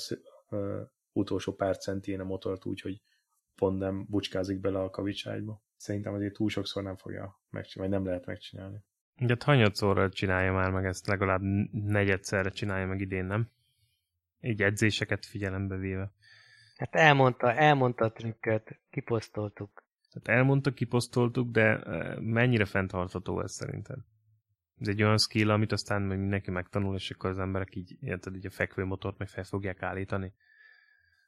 utolsó pár centén a motort úgy, hogy pont nem bucskázik bele a kavicságyba. Szerintem azért túl sokszor nem fogja megcsinálni, vagy nem lehet megcsinálni. Ugye hanyatszorra csinálja már meg ezt, legalább negyedszerre csinálja meg idén, nem? Így edzéseket figyelembe véve. Hát elmondta, elmondta a trükköt, kiposztoltuk. Tehát elmondta, kiposztoltuk, de mennyire fenntartható ez szerinted? Ez egy olyan skill, amit aztán mindenki megtanul, és akkor az emberek így, érted, így a fekvőmotort meg fel fogják állítani.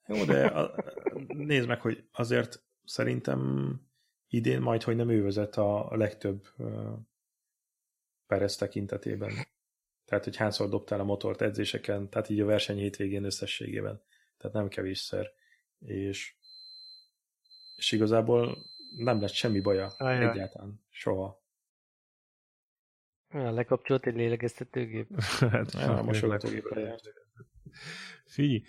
Jó, de a, nézd meg, hogy azért szerintem idén majd, hogy nem ő vezet a legtöbb uh, Perez tekintetében. Tehát, hogy hányszor dobtál a motort edzéseken, tehát így a verseny hétvégén összességében. Tehát nem kevésszer. És, és igazából nem lett semmi baja Ajaj. egyáltalán. Soha. Ja, lekapcsolt egy lélegeztetőgép. hát, ja, mosogatógépre járt. Figyelj,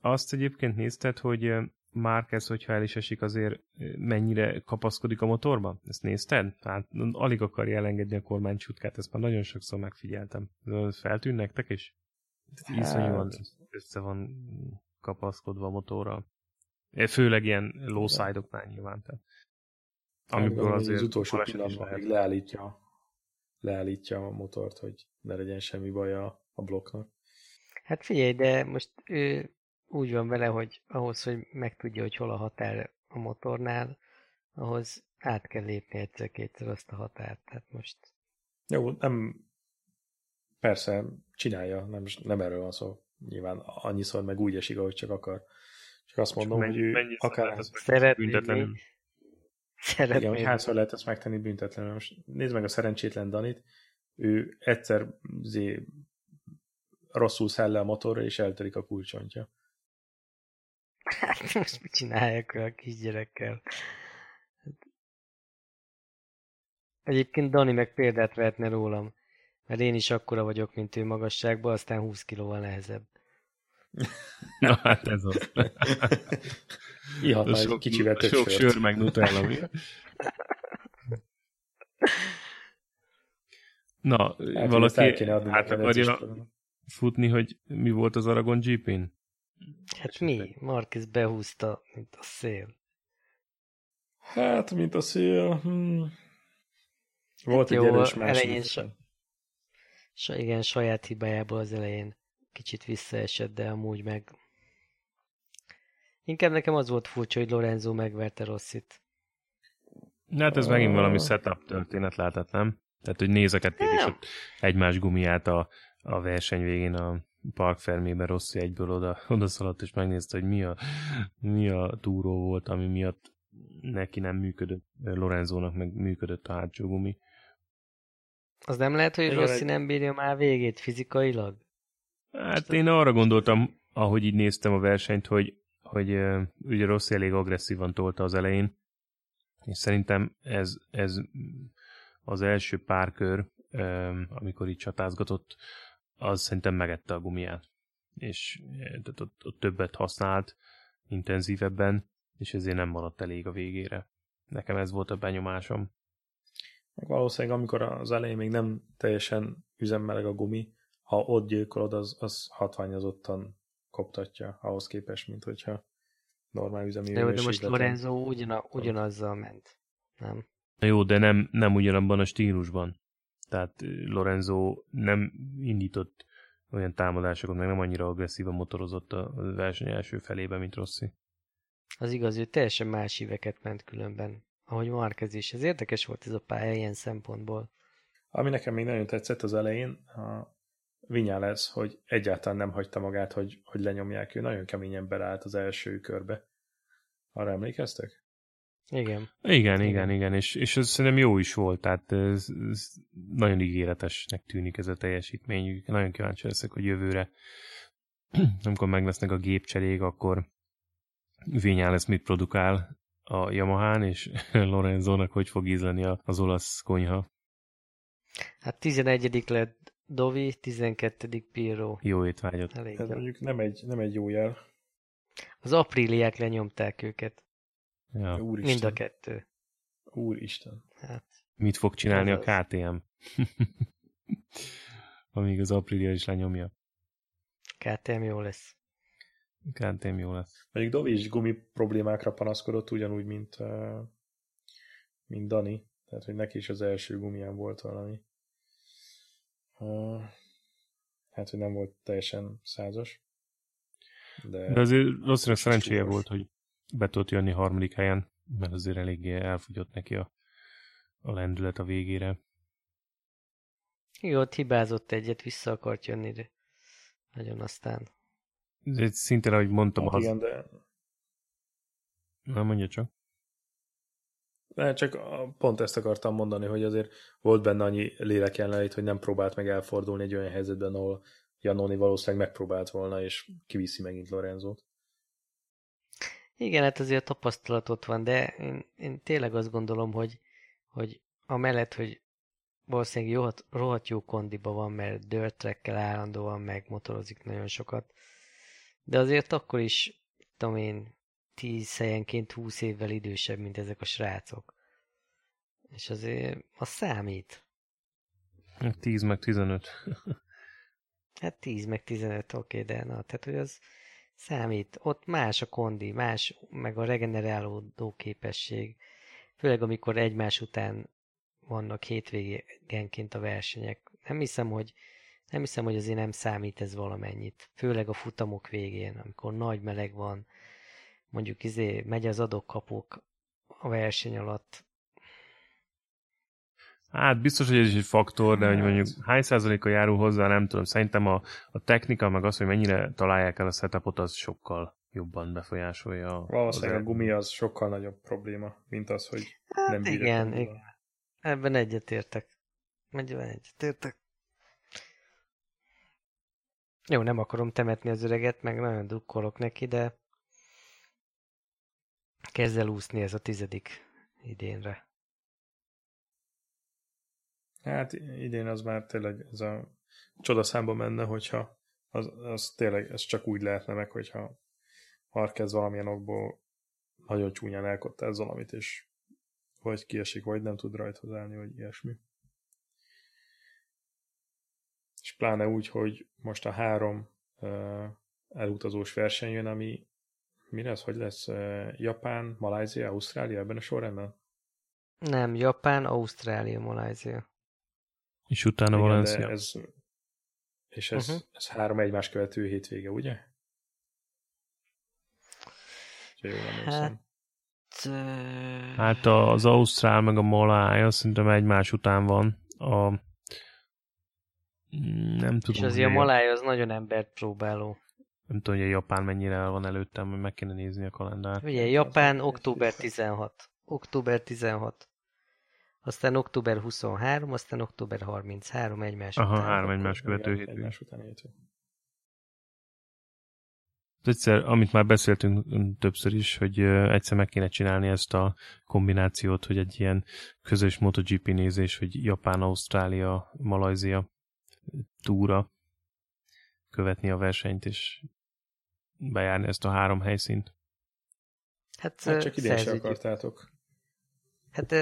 azt egyébként nézted, hogy Márquez, hogyha el is esik, azért mennyire kapaszkodik a motorba? Ezt nézted? Hát alig akarja elengedni a kormánycsutkát, ezt már nagyon sokszor megfigyeltem. Feltűn nektek is? Hát... Iszonyúan össze van kapaszkodva a motorral. Főleg ilyen low side-oknál nyilván. Tehát. Amikor azért az utolsó pillanatban még leállítja, leállítja a motort, hogy ne legyen semmi baj a, a blokknak. Hát figyelj, de most ő úgy van vele, hogy ahhoz, hogy megtudja, hogy hol a határ a motornál, ahhoz át kell lépni egyszer-kétszer azt a határt. Tehát most... Jó, nem... Persze, csinálja, nem, nem erről van szó. Nyilván annyiszor meg úgy esik, ahogy csak akar. Csak azt mondom, csak hogy ő akár... Szeretné büntetlenül. Szeretné. Igen, hogy hányszor lehet ezt megtenni büntetlenül. Most nézd meg a szerencsétlen Danit, ő egyszer zé, rosszul száll le a motorra, és eltörik a kulcsontja. Hát most mit csinálják a kisgyerekkel? Egyébként Dani meg példát vehetne rólam, mert én is akkora vagyok, mint ő magasságban, aztán 20 kilóval nehezebb. Na hát ez az. Ihat sok, kicsivel több Sok sör meg Nutella, mi? Na, hát, valaki hát akarja futni, hogy mi volt az Aragon GP-n? Hát mi? Marquez behúzta, mint a szél. Hát, mint a szél. Hmm. Volt hát egy jó, erős elején sa... sa... igen, saját hibájából az elején kicsit visszaesett, de amúgy meg Inkább nekem az volt furcsa, hogy Lorenzo megverte Rossit. Hát ez megint valami setup történet lehetett, nem? Tehát, hogy nézeket és ott egymás gumiát a, a verseny végén a Park Fermében Rossi egyből oda, oda szaladt, és megnézte, hogy mi a, mi a túró volt, ami miatt neki nem működött, Lorenzónak meg működött a hátsó gumi. Az nem lehet, hogy Rossi nem bírja már végét fizikailag? Hát én arra gondoltam, ahogy így néztem a versenyt, hogy, hogy ugye Rossi elég agresszívan tolta az elején, és szerintem ez, ez az első pár kör, amikor így csatázgatott, az szerintem megette a gumiát. És tehát ott, ott többet használt, intenzívebben, és ezért nem maradt elég a végére. Nekem ez volt a benyomásom. Valószínűleg amikor az elején még nem teljesen üzemmeleg a gumi, ha ott gyilkolod, az, az hatványozottan koptatja ahhoz képest, mint hogyha normál üzemi De, de most Lorenzo ugyana, ugyanazzal ment, nem? Jó, de nem, nem ugyanabban a stílusban. Tehát Lorenzo nem indított olyan támadásokat, meg nem annyira agresszívan motorozott a verseny első felében, mint Rossi. Az igaz, hogy teljesen más híveket ment különben, ahogy Marquez is. Ez érdekes volt ez a pálya ilyen szempontból. Ami nekem még nagyon tetszett az elején, a Vinyales, hogy egyáltalán nem hagyta magát, hogy, hogy lenyomják. Ő nagyon keményen belállt az első körbe. Arra emlékeztek? Igen. Igen, igen, igen, és, és ez szerintem jó is volt, tehát ez, ez nagyon ígéretesnek tűnik ez a teljesítmény. Nagyon kíváncsi leszek, hogy jövőre, amikor meg lesznek a gépcserék, akkor lesz mit produkál a Yamahán, és Lorenzónak hogy fog ízleni az olasz konyha. Hát 11. lett Dovi, 12. Piro. Jó étvágyat. Elég Ez mondjuk nem egy, nem egy jó jel. Az apríliák lenyomták őket. Ja. Úristen. Mind a kettő. Úristen. Hát. Mit fog csinálni Ez a KTM? Amíg az Aprilia is lenyomja. KTM jó lesz. KTM jó lesz. Mondjuk Dovi is gumi problémákra panaszkodott, ugyanúgy, mint, mint Dani. Tehát, hogy neki is az első gumián volt valami. Hát, hogy nem volt teljesen százas. De, de azért rosszabb szerencséje volt, hogy be tudott jönni harmadik helyen, mert azért eléggé elfogyott neki a, a lendület a végére. Jó, ott hibázott egyet, vissza akart jönni, de nagyon aztán. Ez szintén, ahogy mondtam, hát, az... Igen, de... Na, mondja csak. Ne, csak pont ezt akartam mondani, hogy azért volt benne annyi lélek jelenlét, hogy nem próbált meg elfordulni egy olyan helyzetben, ahol Janoni valószínűleg megpróbált volna, és kiviszi megint Lorenzót. Igen, hát azért tapasztalat ott van, de én, én tényleg azt gondolom, hogy, hogy amellett, hogy valószínűleg jó, rohadt jó kondiba van, mert dirt állandóan megmotorozik nagyon sokat, de azért akkor is, tudom én, 10 helyenként 20 évvel idősebb, mint ezek a srácok. És azért az számít. 10 meg 15. hát 10 meg 15, oké, de na, tehát hogy az számít. Ott más a kondi, más, meg a regenerálódó képesség. Főleg amikor egymás után vannak hétvégenként a versenyek. Nem hiszem, hogy nem hiszem, hogy azért nem számít ez valamennyit. Főleg a futamok végén, amikor nagy meleg van, mondjuk izé megy az adok-kapok a verseny alatt. Hát biztos, hogy ez is egy faktor, de hogy hát. mondjuk hány százaléka járul hozzá, nem tudom. Szerintem a, a technika, meg az, hogy mennyire találják el a setupot, az sokkal jobban befolyásolja. Valószínűleg a gumi az sokkal nagyobb probléma, mint az, hogy hát nem bírja. Igen, igen. Ebben egyetértek. Ebben egyetértek. Jó, nem akarom temetni az öreget, meg nagyon dukkolok neki, de kezd el úszni ez a tizedik idénre. Hát idén az már tényleg ez a csodaszámba menne, hogyha az, az tényleg ez csak úgy lehetne meg, hogyha Marquez valamilyen okból nagyon csúnyán elkottáz valamit, és vagy kiesik, vagy nem tud rajthoz állni, vagy ilyesmi. És pláne úgy, hogy most a három uh, elutazós verseny jön, ami mi lesz, hogy lesz? Japán, Malázia, Ausztrália ebben a sorrendben? Nem, Japán, Ausztrália, Malázia. És utána Igen, Valencia. Ez, és ez, uh-huh. ez három egymás követő hétvége, ugye? hát, hát az Ausztrál meg a Malája szerintem egymás után van. A, nem tudom. És azért a Malája az nagyon embert próbáló. Nem tudom, hogy a Japán mennyire el van előttem, hogy meg kéne nézni a kalendárt. Ugye, Japán október 16. Október 16. Aztán október 23, aztán október 33 egymás Aha, után. három egymás követő hétvége. Egymás után hétvége. Egyszer, amit már beszéltünk többször is, hogy egyszer meg kéne csinálni ezt a kombinációt, hogy egy ilyen közös MotoGP nézés, hogy Japán, Ausztrália, Malajzia túra követni a versenyt, és bejárni ezt a három helyszínt. Hát, hát csak idén sem akartátok. Hát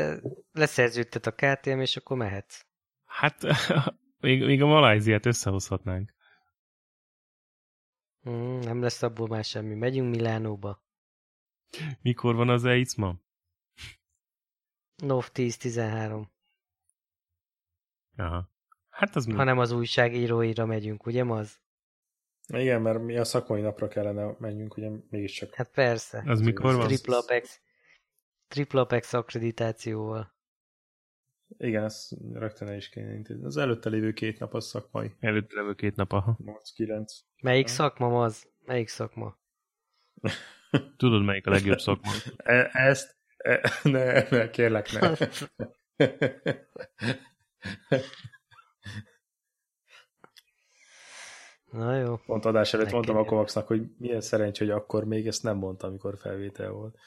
leszerződtet a KTM, és akkor mehetsz. Hát még, még a Malajziát összehozhatnánk. Mm, nem lesz abból már semmi. Megyünk Milánóba. Mikor van az EICMA? NOV 10-13. Aha. Hát az mi? Ha nem az újságíróira megyünk, ugye az? Igen, mert mi a szakmai napra kellene menjünk, ugye mégiscsak. Hát persze. Az mikor van? Triple Apex. Triple Apex akkreditációval. Igen, ezt rögtön el is kéne intézni. Az előtte lévő két nap az szakmai. Előtte levő két nap, aha. 8-9. Melyik Ha? szakma az? Melyik szakma? Tudod, melyik a legjobb szakma? E- ezt, e- ne, ne, kérlek, ne. Na jó. Pont adás előtt Ne mondtam a. Kovacsnak, hogy milyen szerencsé, hogy akkor még ezt nem mondta, amikor felvétel volt.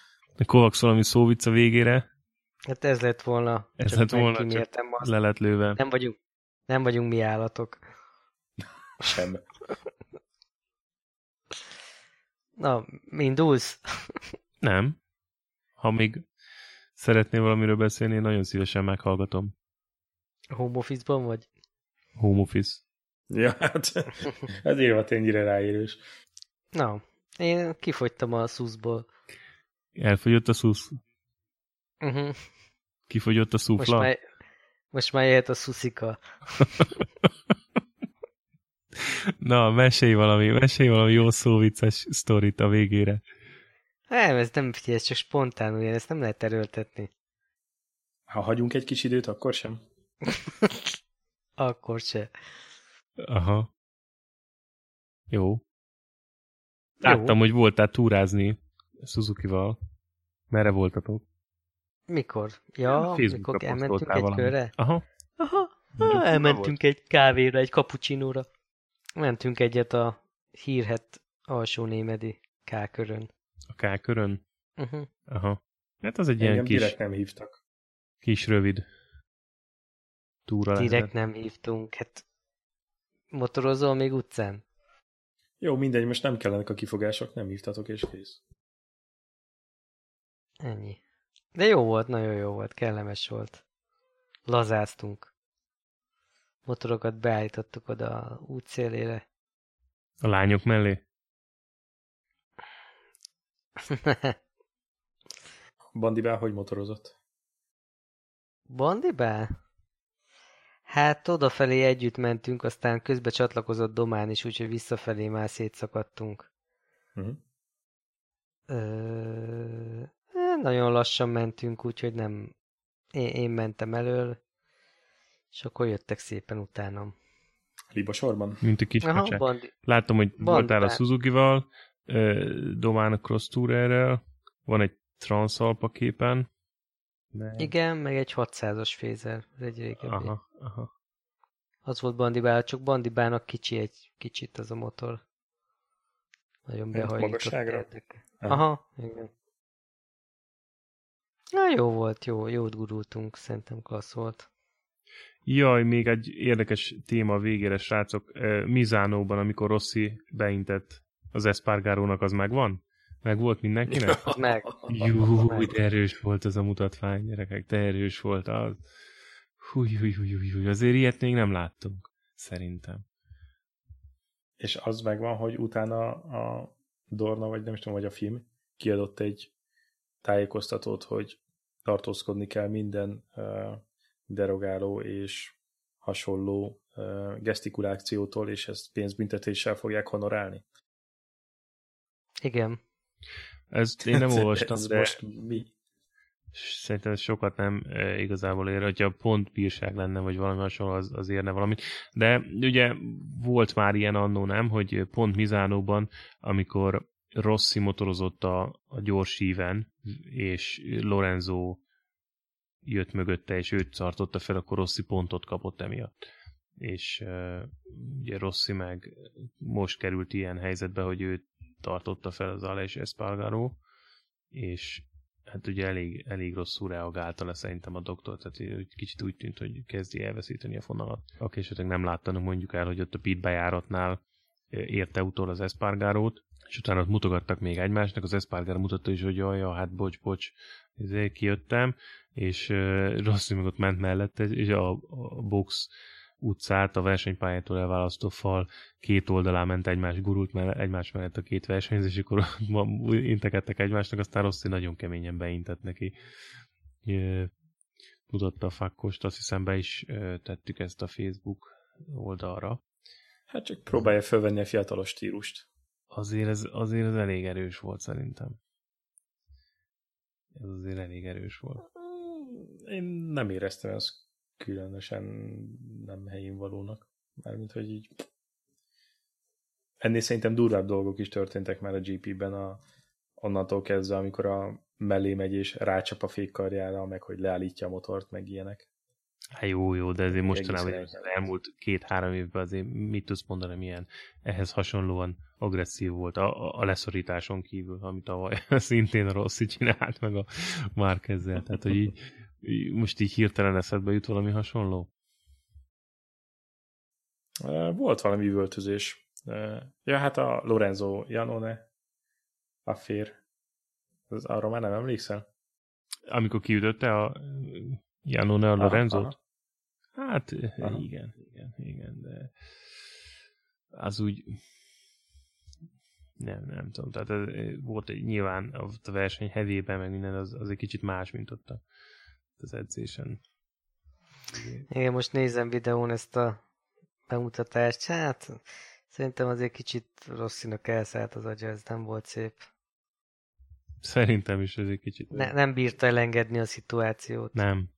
Kovacs valami szóvic a végére, Hát ez lett volna. Ez csak lett volna, csak azt. le lett lőve. Nem vagyunk, nem vagyunk mi állatok. Sem. Na, indulsz? Nem. Ha még szeretnél valamiről beszélni, én nagyon szívesen meghallgatom. Home office-ban vagy? Home office. Ja, hát ez évad ennyire ráérős. Na, én kifogytam a szuszból. Elfogyott a szusz. Uh-huh. Kifogyott a Most, szufla. már, most már jöhet a szuszika. Na, mesélj valami, mesélj valami jó szóvicces sztorit a végére. Nem, ez nem figyelj, ez csak spontán, ugye, ezt nem lehet erőltetni. Ha hagyunk egy kis időt, akkor sem. Akkor se. Aha. Jó. Láttam, hogy voltál túrázni Suzuki-val. Merre voltatok? Mikor? Ja, mikor elmentünk egy valamit. körre? Aha. Aha, Mondjuk, ah, elmentünk egy kávéra, egy cappuccinóra. Mentünk egyet a hírhet alsó némedi K-körön. A K-körön? Uh-huh. Aha. Hát az egy ilyen Engem kis, direkt nem hívtak. kis rövid túra Direkt lehetett. nem hívtunk. Hát motorozol még utcán? Jó, mindegy, most nem kellenek a kifogások, nem hívtatok, és kész. Ennyi. De jó volt, nagyon jó volt, kellemes volt. Lazáztunk. Motorokat beállítottuk oda a útszélére. A lányok mellé? Bandibá, hogy motorozott? Bandibá? Hát odafelé együtt mentünk, aztán közbe csatlakozott Domán is, úgyhogy visszafelé már szétszakadtunk. Uh-huh. Ö... Nagyon lassan mentünk, úgyhogy nem... Én, én mentem elől, és akkor jöttek szépen utánam. Liba sorban? Mint a kis Aha, bandi... Látom, hogy Bandibá. voltál a Suzuki-val, Domán a Cross Tour van egy Transalpa képen. Meg... Igen, meg egy 600-as fézer, ez egy régebbi. Aha, aha. Az volt Bandibál, csak Bandibának kicsi egy kicsit az a motor. Nagyon behajlított. magasságra? Aha, igen. Na jó volt, jó, jót gurultunk, szerintem klassz volt. Jaj, még egy érdekes téma a végére, srácok. Mizánóban, amikor Rossi beintett az Espargarónak, az megvan? Meg volt mindenkinek? Az meg. Jú, meg. de erős volt ez a mutatvány, gyerekek, de erős volt az. Húj, húj, húj, húj, húj, azért ilyet még nem láttunk, szerintem. És az megvan, hogy utána a Dorna, vagy nem is tudom, vagy a film kiadott egy tájékoztatót, hogy tartózkodni kell minden derogáló és hasonló gesztikulációtól, és ezt pénzbüntetéssel fogják honorálni. Igen. Ezt én nem olvastam, Ez de most mi? szerintem ez sokat nem e, igazából ér, hogyha pont bírság lenne, vagy valami hasonló, az, az érne valamit. De ugye volt már ilyen annó, nem, hogy pont Mizánóban, amikor Rossi motorozott a, a gyors íven, és Lorenzo jött mögötte, és őt tartotta fel, akkor Rossi pontot kapott emiatt. És uh, ugye Rossi meg most került ilyen helyzetbe, hogy őt tartotta fel az Aleix Espargaro, és hát ugye elég, elég rosszul reagálta le szerintem a doktor, tehát ő kicsit úgy tűnt, hogy kezdi elveszíteni a fonalat. Aki esetleg nem láttanak, mondjuk el, hogy ott a pit bejáratnál érte utol az Espargarót, és utána ott mutogattak még egymásnak, az Espargaro mutatta is, hogy jaj, ja, hát bocs, bocs, ezért kijöttem, és uh, Rossi meg ott ment mellette, és a, a box utcát, a versenypályától elválasztó fal két oldalán ment egymás gurult mellett, egymás mellett a két versenyző, és akkor integettek egymásnak, aztán Rossi nagyon keményen beintett neki. Mutatta a fakkost, azt hiszem be is tettük ezt a Facebook oldalra. Hát csak próbálja felvenni a fiatalos stílust. Azért ez, azért ez elég erős volt szerintem. Ez azért elég erős volt. Én nem éreztem ezt különösen nem helyén valónak. Mármint, hogy így ennél szerintem durvább dolgok is történtek már a GP-ben a, onnantól kezdve, amikor a mellé megy és rácsap a fékkarjára, meg hogy leállítja a motort, meg ilyenek. Hát jó, jó, de azért mostanában az elmúlt két-három évben azért mit tudsz mondani, milyen ehhez hasonlóan agresszív volt a, a leszorításon kívül, amit tavaly szintén a Rossi csinált meg a Márkezzel. Tehát, hogy így, most így hirtelen eszedbe jut valami hasonló? Volt valami üvöltözés. Ja, hát a Lorenzo Janone affér. Az, arra már nem emlékszel? Amikor kiütötte a Janone a Lorenzo? Hát aha. igen, igen, igen, de az úgy nem, nem tudom, tehát volt egy, nyilván a verseny hevében, meg minden, az, az egy kicsit más, mint ott a az edzésen. Igen, most nézem videón ezt a bemutatást, hát szerintem azért kicsit rosszinak elszállt az agya, ez nem volt szép. Szerintem is ez egy kicsit... Ne, nem bírta elengedni a szituációt. Nem.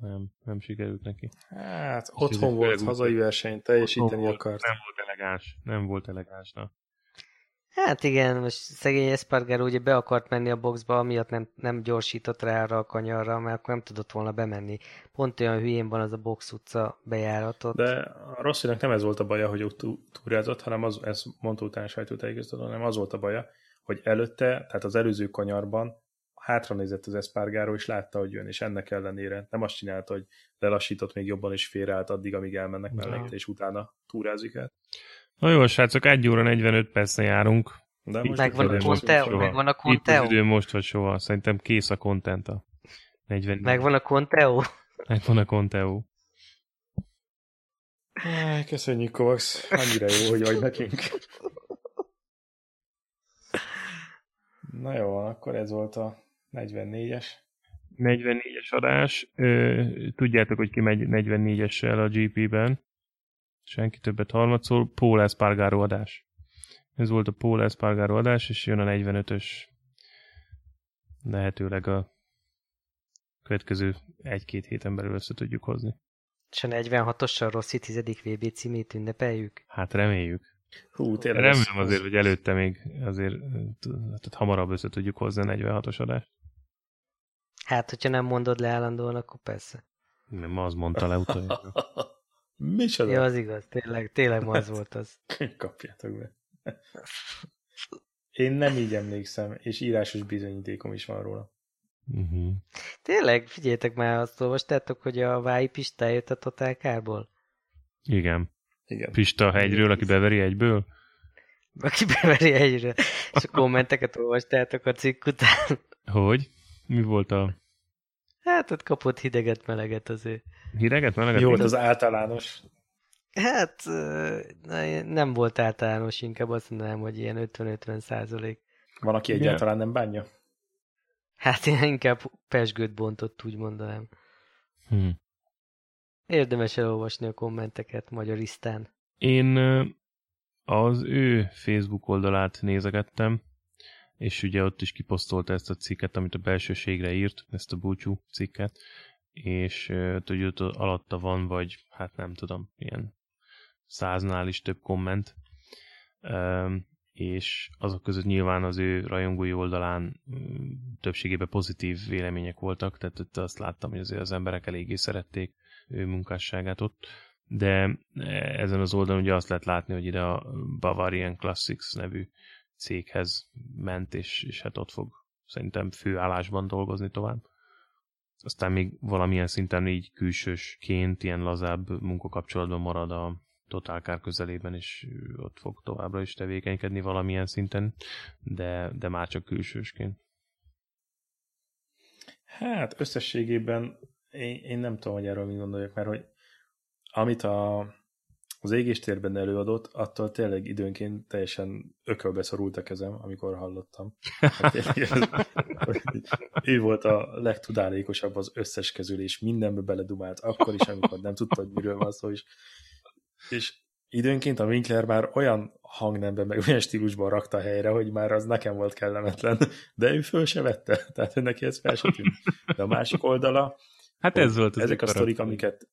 Nem, nem sikerült neki. Hát, És otthon volt, hazai verseny, teljesíteni akart. Nem volt elegáns, nem volt elegáns. Na. Hát igen, most szegény Espargaro ugye be akart menni a boxba, amiatt nem, nem gyorsított rá arra a kanyarra, mert akkor nem tudott volna bemenni. Pont olyan hülyén van az a box utca bejáratot. De a Rosszinak nem ez volt a baja, hogy ott túrázott, hanem az, ez mondta utána sajtótájékoztató, hanem az volt a baja, hogy előtte, tehát az előző kanyarban hátra nézett az Espargaro, és látta, hogy jön, és ennek ellenére nem azt csinálta, hogy lelassított még jobban, és félreállt addig, amíg elmennek mellette, és utána túrázik el. Na jó, srácok, 1 óra 45 percen járunk. De most megvan a Conteo, megvan a Conteo. Itt idő most vagy soha, szerintem kész a content a 40. Megvan a Conteo? Megvan a Conteo. Köszönjük, Kovacs. Annyira jó, hogy vagy nekünk. Na jó, akkor ez volt a 44-es. 44-es adás. Tudjátok, hogy ki megy 44-essel a GP-ben senki többet harmadszor, Paul Espargaro adás. Ez volt a Paul Espargaro adás, és jön a 45-ös lehetőleg a következő egy-két héten belül össze tudjuk hozni. És a 46-ossal Rossi 10. VB címét ünnepeljük? Hát reméljük. Hú, tényleg. Remélem azért, hogy előtte még azért tehát hamarabb össze tudjuk hozni a 46-os adást. Hát, hogyha nem mondod le állandóan, akkor persze. Nem, az mondta le utoljára. Micsoda? Ja, az igaz, tényleg, tényleg az volt az. Kapjátok be. Én nem így emlékszem, és írásos bizonyítékom is van róla. Uh-huh. Tényleg, figyeljetek már, azt olvastátok, hogy a Vái Pista jött a Total Kárból? Igen. Igen. Pista a hegyről, aki beveri egyből? Aki beveri egyről. És a kommenteket olvastátok a cikk után. Hogy? Mi volt a... Hát ott kapott hideget, meleget azért. Hideget, meleget? Jó, az általános. Hát nem volt általános, inkább azt mondanám, hogy ilyen 50-50 százalék. Van, aki egyáltalán nem bánja? Hát én inkább pesgőt bontott, úgy mondanám. Hmm. Érdemes elolvasni a kommenteket magyarisztán. Én az ő Facebook oldalát nézegettem, és ugye ott is kiposztolta ezt a cikket, amit a belsőségre írt, ezt a búcsú cikket, és hogy ott alatta van, vagy hát nem tudom, ilyen száznál is több komment, és azok között nyilván az ő rajongói oldalán többségében pozitív vélemények voltak, tehát ott azt láttam, hogy azért az emberek eléggé szerették ő munkásságát ott, de ezen az oldalon ugye azt lehet látni, hogy ide a Bavarian Classics nevű céghez ment, és, és hát ott fog szerintem főállásban dolgozni tovább. Aztán még valamilyen szinten így külsősként, ilyen lazább munkakapcsolatban marad a Total közelében, és ott fog továbbra is tevékenykedni valamilyen szinten, de, de már csak külsősként. Hát összességében én, én nem tudom, hogy erről mi gondoljak, mert hogy amit a, az égéstérben előadott, attól tényleg időnként teljesen ökölbe szorult a kezem, amikor hallottam. Hát ő volt a legtudálékosabb az összes közül, és mindenbe beledumált, akkor is, amikor nem tudta, hogy miről van szó, és, és időnként a Winkler már olyan hangnemben, meg olyan stílusban rakta helyre, hogy már az nekem volt kellemetlen, de ő föl se vette, tehát neki ez fel se tűnt. De a másik oldala, hát ez volt az ezek a sztorik, amiket,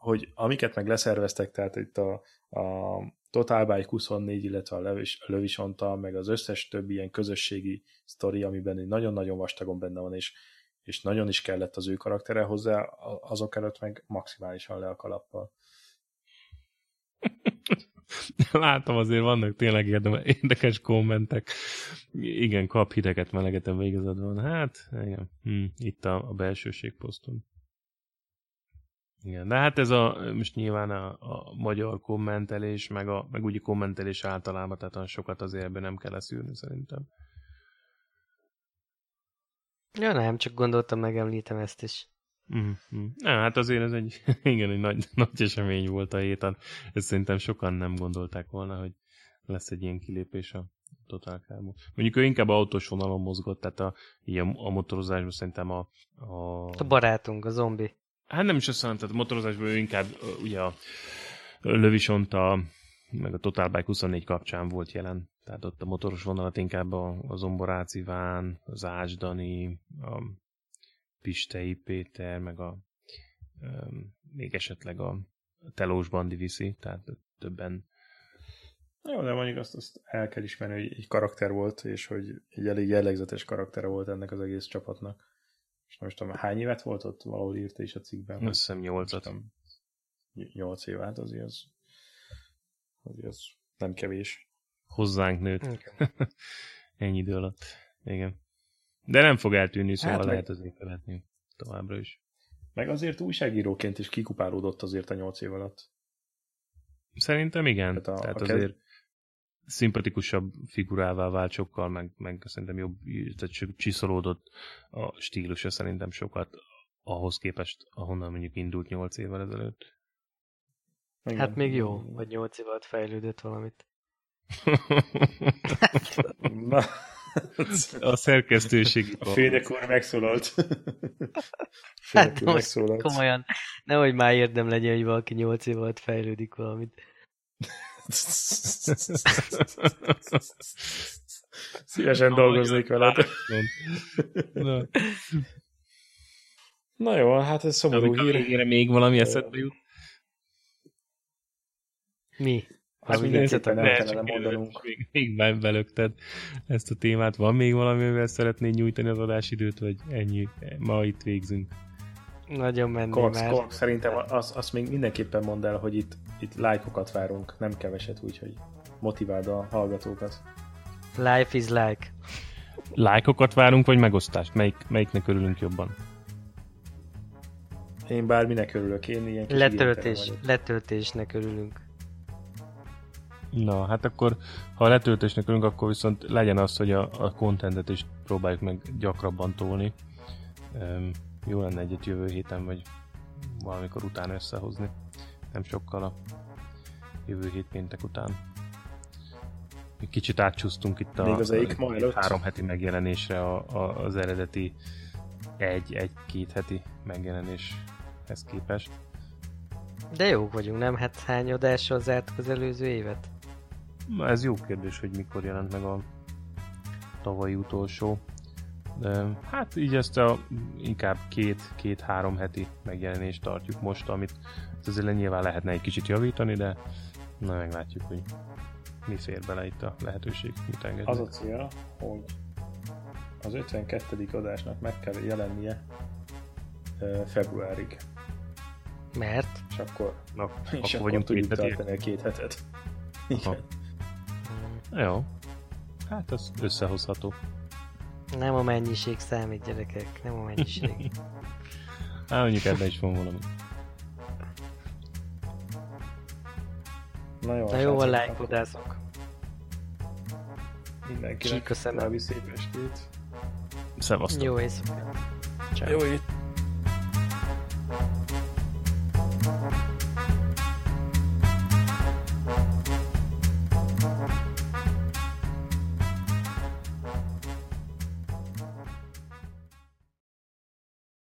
hogy amiket meg leszerveztek, tehát itt a, a Total Bike 24, illetve a Lövisonta, meg az összes többi ilyen közösségi sztori, amiben nagyon-nagyon vastagon benne van, és, és nagyon is kellett az ő karaktere hozzá, azok előtt meg maximálisan le a kalappal. Látom, azért vannak tényleg érdekes kommentek. Igen, kap hideget, melegetem végezed van. Hát, igen. Hm, itt a, a belsőség poszton. Igen, de hát ez a, most nyilván a, a magyar kommentelés, meg, a, meg úgy kommentelés általában, tehát sokat azért ebben nem kell leszűrni szerintem. Ja nem, csak gondoltam megemlítem ezt is. Mm-hmm. Na, hát azért ez egy, igen, egy nagy, nagy esemény volt a héten. Ezt szerintem sokan nem gondolták volna, hogy lesz egy ilyen kilépés a Total Car-ból. Mondjuk ő inkább autós vonalon mozgott, tehát a, a, a motorozásban szerintem a, a... A barátunk, a zombi. Hát nem is azt mondom, tehát a motorozásban ő inkább ugye a Lövisont a, meg a Total Bike 24 kapcsán volt jelen. Tehát ott a motoros vonalat inkább a, a Zomboráci Ván, az Ácsdani, a Pistei Péter, meg a még esetleg a Telós Bandi viszi, tehát többen jó, de mondjuk azt, azt el kell ismerni, hogy egy karakter volt, és hogy egy elég jellegzetes karaktere volt ennek az egész csapatnak. Most tudom, hány évet volt ott? Valahol írta is a cikkben. Azt hiszem nyolcat. Nyolc év át, azért az, azért az nem kevés. Hozzánk nőtt. Okay. Ennyi idő alatt. Igen. De nem fog eltűnni, szóval hát lehet azért követni továbbra is. Meg azért újságíróként is kikupálódott azért a nyolc év alatt. Szerintem igen. Tehát, a, Tehát a azért. Szimpatikusabb figurává vált sokkal, meg, meg szerintem jobb, tehát csiszolódott a stílusa szerintem sokat ahhoz képest, ahonnan mondjuk indult nyolc évvel ezelőtt. Igen. Hát még jó, hogy nyolc év alatt fejlődött valamit. Na, a szerkesztőség. A Fédek úr megszólalt. hát most megszólalt. komolyan, nehogy már érdem legyen, hogy valaki 8 év alatt fejlődik valamit. Szívesen dolgoznék veled. Na. Na jó, hát ez szomorú hír. még valami eszedbe jut? Mi? Azt mindenképpen el kellene mondanunk. Még, még belögted ezt a témát. Van még valami, amivel szeretnéd nyújtani az adásidőt, vagy ennyi? Ma itt végzünk. Nagyon menni Korsz, már. Korsz, szerintem azt az még mindenképpen mondd el, hogy itt, itt lájkokat várunk, nem keveset, úgyhogy motiváld a hallgatókat. Life is like. Lájkokat várunk, vagy megosztást? Melyik, melyiknek örülünk jobban? Én bárminek örülök, én ilyen kis Letöltés, letöltésnek örülünk. Na, hát akkor, ha a letöltésnek örülünk, akkor viszont legyen az, hogy a, a contentet is próbáljuk meg gyakrabban tolni. Um, jó lenne egyet jövő héten, vagy valamikor utána összehozni. Nem sokkal a jövő hét péntek után. Kicsit átcsúsztunk itt a, Még az a három heti megjelenésre a, a, az eredeti egy-egy-két heti megjelenéshez képest. De jók vagyunk, nem? Hát hány adással zártuk az előző évet? Na, ez jó kérdés, hogy mikor jelent meg a tavalyi utolsó. De, hát így ezt a inkább két-két-három heti megjelenést tartjuk most, amit azért nyilván lehetne egy kicsit javítani, de na meglátjuk, hogy mi fér bele itt a lehetőség, mit engedünk. Az a cél, hogy az 52. adásnak meg kell jelennie februárig. Mert? És akkor, na, és akkor, akkor vagyunk tudjuk tartani a két hetet. Igen. Jó. Hát az összehozható. Nem a mennyiség számít, gyerekek. Nem a mennyiség. hát mondjuk ebben is van valami. Na jó, Na jó, a lájkodászok. Mindenkinek további szép estét. Szevasztok. Jó éjszakát. Jó itt.